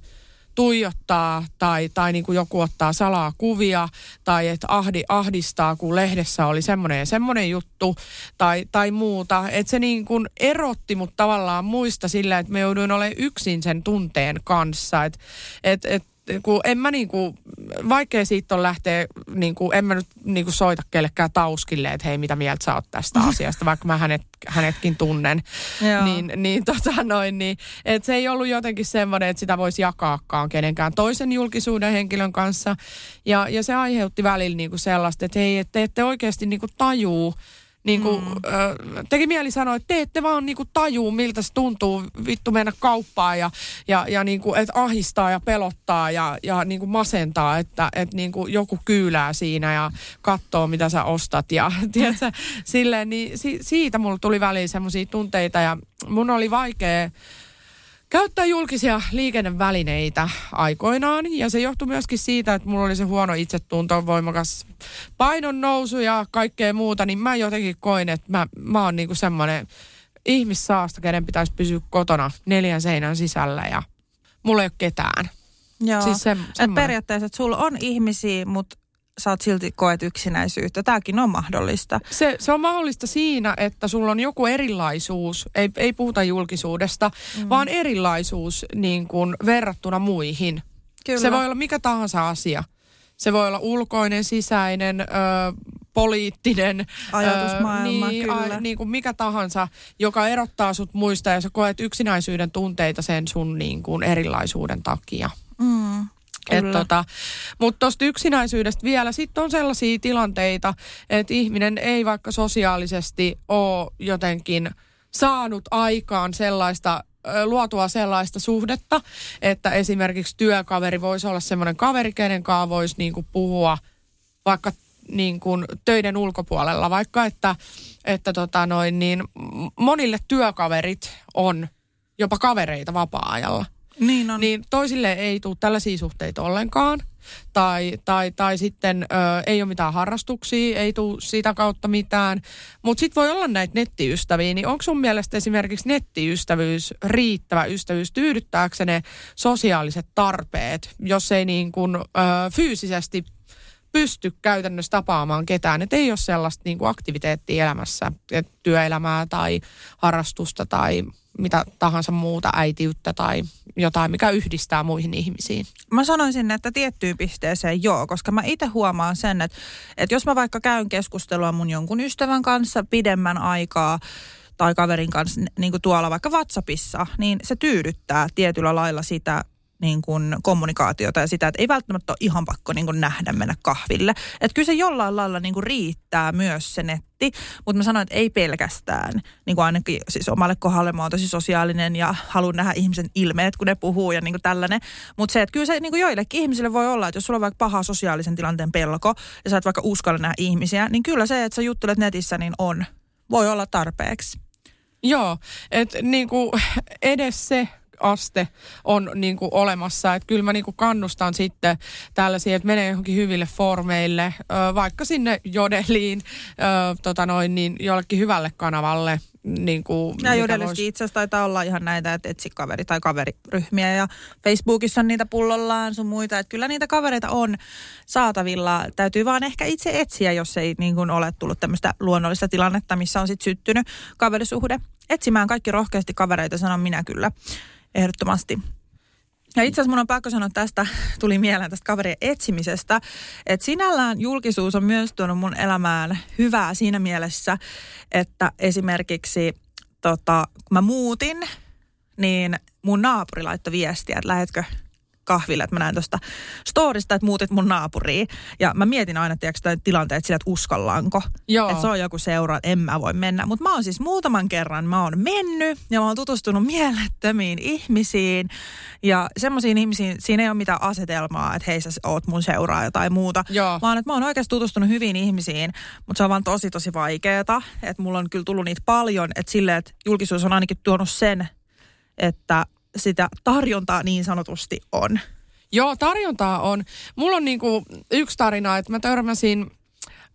S2: tuijottaa tai, tai niin kuin joku ottaa salaa kuvia tai että ahdi, ahdistaa, kun lehdessä oli semmoinen ja semmoinen juttu tai, tai muuta. Että se niin kuin erotti mut tavallaan muista sillä, että me jouduin olemaan yksin sen tunteen kanssa. Että et, et kun en mä niinku, vaikea siitä on lähteä, niinku, en mä nyt niinku soita kellekään tauskille, että hei mitä mieltä sä oot tästä asiasta, vaikka mä hänet, hänetkin tunnen. niin, niin, tota noin, niin että se ei ollut jotenkin semmoinen, että sitä voisi jakaakaan kenenkään toisen julkisuuden henkilön kanssa. Ja, ja se aiheutti välillä niinku sellaista, että hei, että te ette oikeasti niinku tajuu, niin kuin, mm. ö, teki mieli sanoa, että te ette vaan niin kuin tajuu, miltä se tuntuu vittu mennä kauppaan ja, ja, ja niin kuin, että ahistaa ja pelottaa ja, ja niin kuin masentaa, että, että niin kuin joku kyylää siinä ja katsoo, mitä sä ostat. Ja tiedätkö, silleen, niin si, siitä mulla tuli väliin semmoisia tunteita ja mun oli vaikea käyttää julkisia liikennevälineitä aikoinaan. Ja se johtui myöskin siitä, että mulla oli se huono itsetunto, voimakas painon nousu ja kaikkea muuta. Niin mä jotenkin koin, että mä, mä oon niinku semmoinen ihmissaasta, kenen pitäisi pysyä kotona neljän seinän sisällä ja mulla ei ole ketään.
S3: Joo. Siis se, Et periaatteessa, että sulla on ihmisiä, mutta sä oot silti koet yksinäisyyttä. Tämäkin on mahdollista.
S2: Se, se on mahdollista siinä, että sulla on joku erilaisuus, ei, ei puhuta julkisuudesta, mm. vaan erilaisuus niin kuin verrattuna muihin. Kyllä. Se voi olla mikä tahansa asia. Se voi olla ulkoinen, sisäinen, ö, poliittinen.
S3: Ajatusmaailma, ö, niin, kyllä.
S2: A, niin kuin mikä tahansa, joka erottaa sut muista ja sä koet yksinäisyyden tunteita sen sun niin kuin erilaisuuden takia. Tota, Mutta tuosta yksinäisyydestä vielä sitten on sellaisia tilanteita, että ihminen ei vaikka sosiaalisesti ole jotenkin saanut aikaan sellaista luotua sellaista suhdetta, että esimerkiksi työkaveri voisi olla semmoinen kaveri, kenen kanssa voisi niin kuin puhua vaikka niin kuin töiden ulkopuolella, vaikka että, että tota noin, niin monille työkaverit on jopa kavereita vapaa-ajalla.
S3: Niin on.
S2: Niin toisille ei tule tällaisia suhteita ollenkaan. tai, tai, tai sitten ö, ei ole mitään harrastuksia, ei tule sitä kautta mitään. Mutta sitten voi olla näitä nettiystäviä, niin onko sun mielestä esimerkiksi nettiystävyys riittävä ystävyys tyydyttääkö ne sosiaaliset tarpeet, jos ei niin kuin, ö, fyysisesti pysty käytännössä tapaamaan ketään. Että ei ole sellaista niin kuin aktiviteettia elämässä, työelämää tai harrastusta tai mitä tahansa muuta äitiyttä tai jotain, mikä yhdistää muihin ihmisiin.
S3: Mä sanoisin, että tiettyyn pisteeseen joo, koska mä itse huomaan sen, että, että jos mä vaikka käyn keskustelua mun jonkun ystävän kanssa pidemmän aikaa, tai kaverin kanssa niin kuin tuolla vaikka WhatsAppissa, niin se tyydyttää tietyllä lailla sitä niin kuin kommunikaatiota ja sitä, että ei välttämättä ole ihan pakko niin kuin nähdä mennä kahville. Että kyllä se jollain lailla niin kuin riittää myös se netti, mutta mä sanoin, että ei pelkästään. Niin kuin ainakin siis omalle kohdalle mä oon tosi sosiaalinen ja haluan nähdä ihmisen ilmeet, kun ne puhuu ja niin kuin tällainen. Mutta se, että kyllä se niin kuin joillekin ihmisille voi olla, että jos sulla on vaikka paha sosiaalisen tilanteen pelko ja sä et vaikka uskalla nähdä ihmisiä, niin kyllä se, että sä juttelet netissä, niin on, voi olla tarpeeksi.
S2: Joo, että niin kuin edes se aste on niin kuin olemassa. Että kyllä mä niin kuin kannustan sitten tällaisia, että menee johonkin hyville formeille, vaikka sinne Jodeliin, tota noin, niin jollekin hyvälle kanavalle. Niin kuin,
S3: ja Jodeliskin vois... itse asiassa taitaa olla ihan näitä, että etsi kaveri tai kaveriryhmiä ja Facebookissa on niitä pullollaan sun muita. Että kyllä niitä kavereita on saatavilla. Täytyy vaan ehkä itse etsiä, jos ei niin kuin ole tullut tämmöistä luonnollista tilannetta, missä on sitten syttynyt kaverisuhde. Etsimään kaikki rohkeasti kavereita, sanon minä kyllä ehdottomasti. Ja itse asiassa mun on pakko sanoa tästä, tuli mieleen tästä kaverien etsimisestä, että sinällään julkisuus on myös tuonut mun elämään hyvää siinä mielessä, että esimerkiksi tota, kun mä muutin, niin mun naapuri laittoi viestiä, että lähetkö kahville, että mä näen tuosta storista, että muutit mun naapuriin. Ja mä mietin aina, tiedätkö, tilanteet sillä, että uskallanko. Joo. Että se on joku seura, että en mä voi mennä. Mutta mä oon siis muutaman kerran, mä oon mennyt ja mä oon tutustunut mielettömiin ihmisiin. Ja semmoisiin ihmisiin, siinä ei ole mitään asetelmaa, että hei sä oot mun seuraa tai muuta. Joo. Vaan että mä oon oikeasti tutustunut hyviin ihmisiin, mutta se on vaan tosi tosi vaikeeta. Että mulla on kyllä tullut niitä paljon, että silleen, että julkisuus on ainakin tuonut sen, että sitä tarjontaa niin sanotusti on?
S2: Joo, tarjontaa on. Mulla on niinku yksi tarina, että mä törmäsin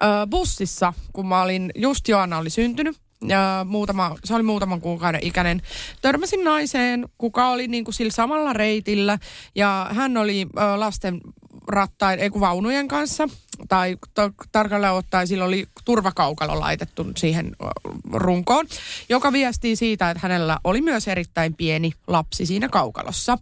S2: ö, bussissa, kun mä olin, just Joanna oli syntynyt. Ja muutama, se oli muutaman kuukauden ikäinen. Törmäsin naiseen, kuka oli niinku sillä samalla reitillä ja hän oli ö, lasten rattain, ei vaunujen kanssa, tai to, tarkalleen ottaen sillä oli turvakaukalo laitettu siihen runkoon, joka viestii siitä, että hänellä oli myös erittäin pieni lapsi siinä kaukalossa.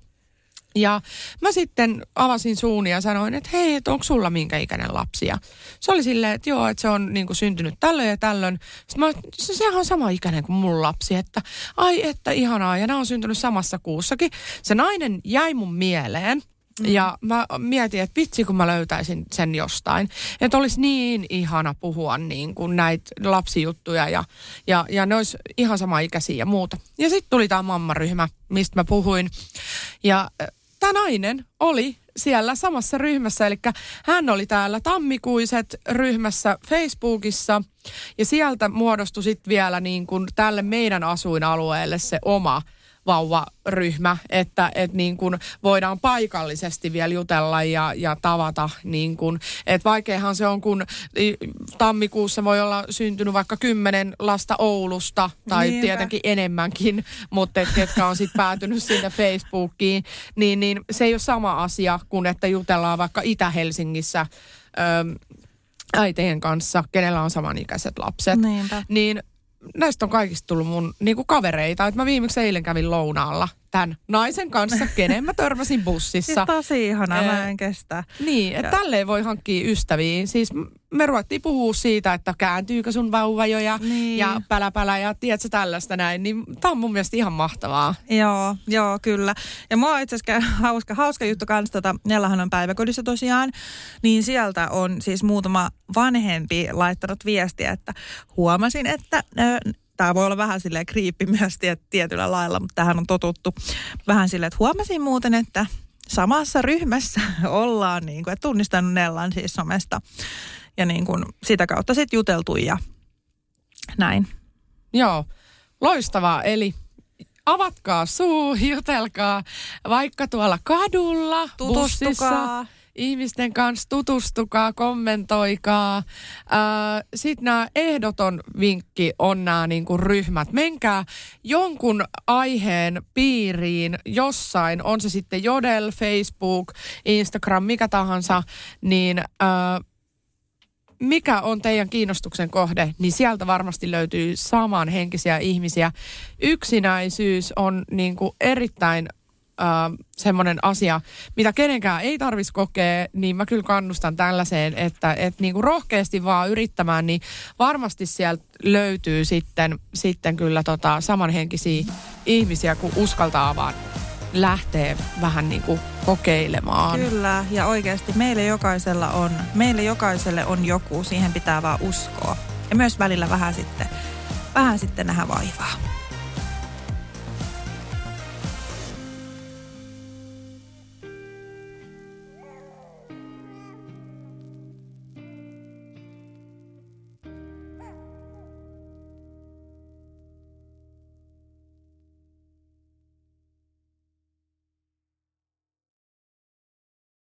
S2: Ja mä sitten avasin suun ja sanoin, että hei, että onko sulla minkä ikäinen lapsi? Ja se oli silleen, että joo, että se on niin syntynyt tällöin ja tällöin. Sitten mä, se, on sama ikäinen kuin mun lapsi, että ai että ihanaa. Ja nämä on syntynyt samassa kuussakin. Se nainen jäi mun mieleen Mm. Ja mä mietin, että vitsi kun mä löytäisin sen jostain. Että olisi niin ihana puhua niin kuin näitä lapsijuttuja ja, ja, ja ne olisi ihan sama ikäisiä ja muuta. Ja sitten tuli tämä mammaryhmä, mistä mä puhuin. Ja tämä nainen oli siellä samassa ryhmässä, eli hän oli täällä tammikuiset ryhmässä Facebookissa ja sieltä muodostui sitten vielä niin kuin tälle meidän asuinalueelle se oma vauvaryhmä, että et niin kuin voidaan paikallisesti vielä jutella ja, ja tavata. Niin kuin, että vaikeahan se on, kun tammikuussa voi olla syntynyt vaikka kymmenen lasta Oulusta tai Niinpä. tietenkin enemmänkin, mutta et, ketkä on sitten päätynyt sinne Facebookiin, niin, niin se ei ole sama asia kuin että jutellaan vaikka Itä-Helsingissä äitien kanssa, kenellä on samanikäiset lapset. Niinpä. Niin näistä on kaikista tullut mun niinku kavereita. Et mä viimeksi eilen kävin lounaalla tämän naisen kanssa, kenen mä törmäsin bussissa. Siis
S3: tosi ihana, mä en kestä.
S2: Niin, että tälleen voi hankkia ystäviä. Siis me ruvettiin puhua siitä, että kääntyykö sun vauva jo ja, niin. ja pälä ja tiedätkö tällaista näin. Niin tää on mun mielestä ihan mahtavaa.
S3: Joo, joo, kyllä. Ja mua itse asiassa hauska, hauska juttu kanssa, tota, Nellahan on päiväkodissa tosiaan, niin sieltä on siis muutama vanhempi laittanut viestiä, että huomasin, että tämä voi olla vähän silleen kriippi myös tietyllä lailla, mutta tähän on totuttu vähän silleen, että huomasin muuten, että samassa ryhmässä ollaan, niin kuin, että tunnistanut Nellan siis somesta ja niin kuin sitä kautta sitten juteltu ja näin.
S2: Joo, loistavaa. Eli avatkaa suu, jutelkaa vaikka tuolla kadulla,
S3: Tutustukaa.
S2: bussissa ihmisten kanssa tutustukaa, kommentoikaa. Sitten nämä ehdoton vinkki on nämä niinku ryhmät. Menkää jonkun aiheen piiriin jossain, on se sitten Jodel, Facebook, Instagram, mikä tahansa, niin ää, mikä on teidän kiinnostuksen kohde, niin sieltä varmasti löytyy samanhenkisiä ihmisiä. Yksinäisyys on niin kuin erittäin äh, semmoinen asia, mitä kenenkään ei tarvitsisi kokea, niin mä kyllä kannustan tällaiseen, että et niin kuin rohkeasti vaan yrittämään, niin varmasti sieltä löytyy sitten, sitten kyllä tota samanhenkisiä ihmisiä, kun uskaltaa vaan lähtee vähän niin kuin kokeilemaan.
S3: Kyllä, ja oikeasti meille jokaisella on, meille jokaiselle on joku, siihen pitää vaan uskoa. Ja myös välillä vähän sitten, vähän sitten nähdä vaivaa.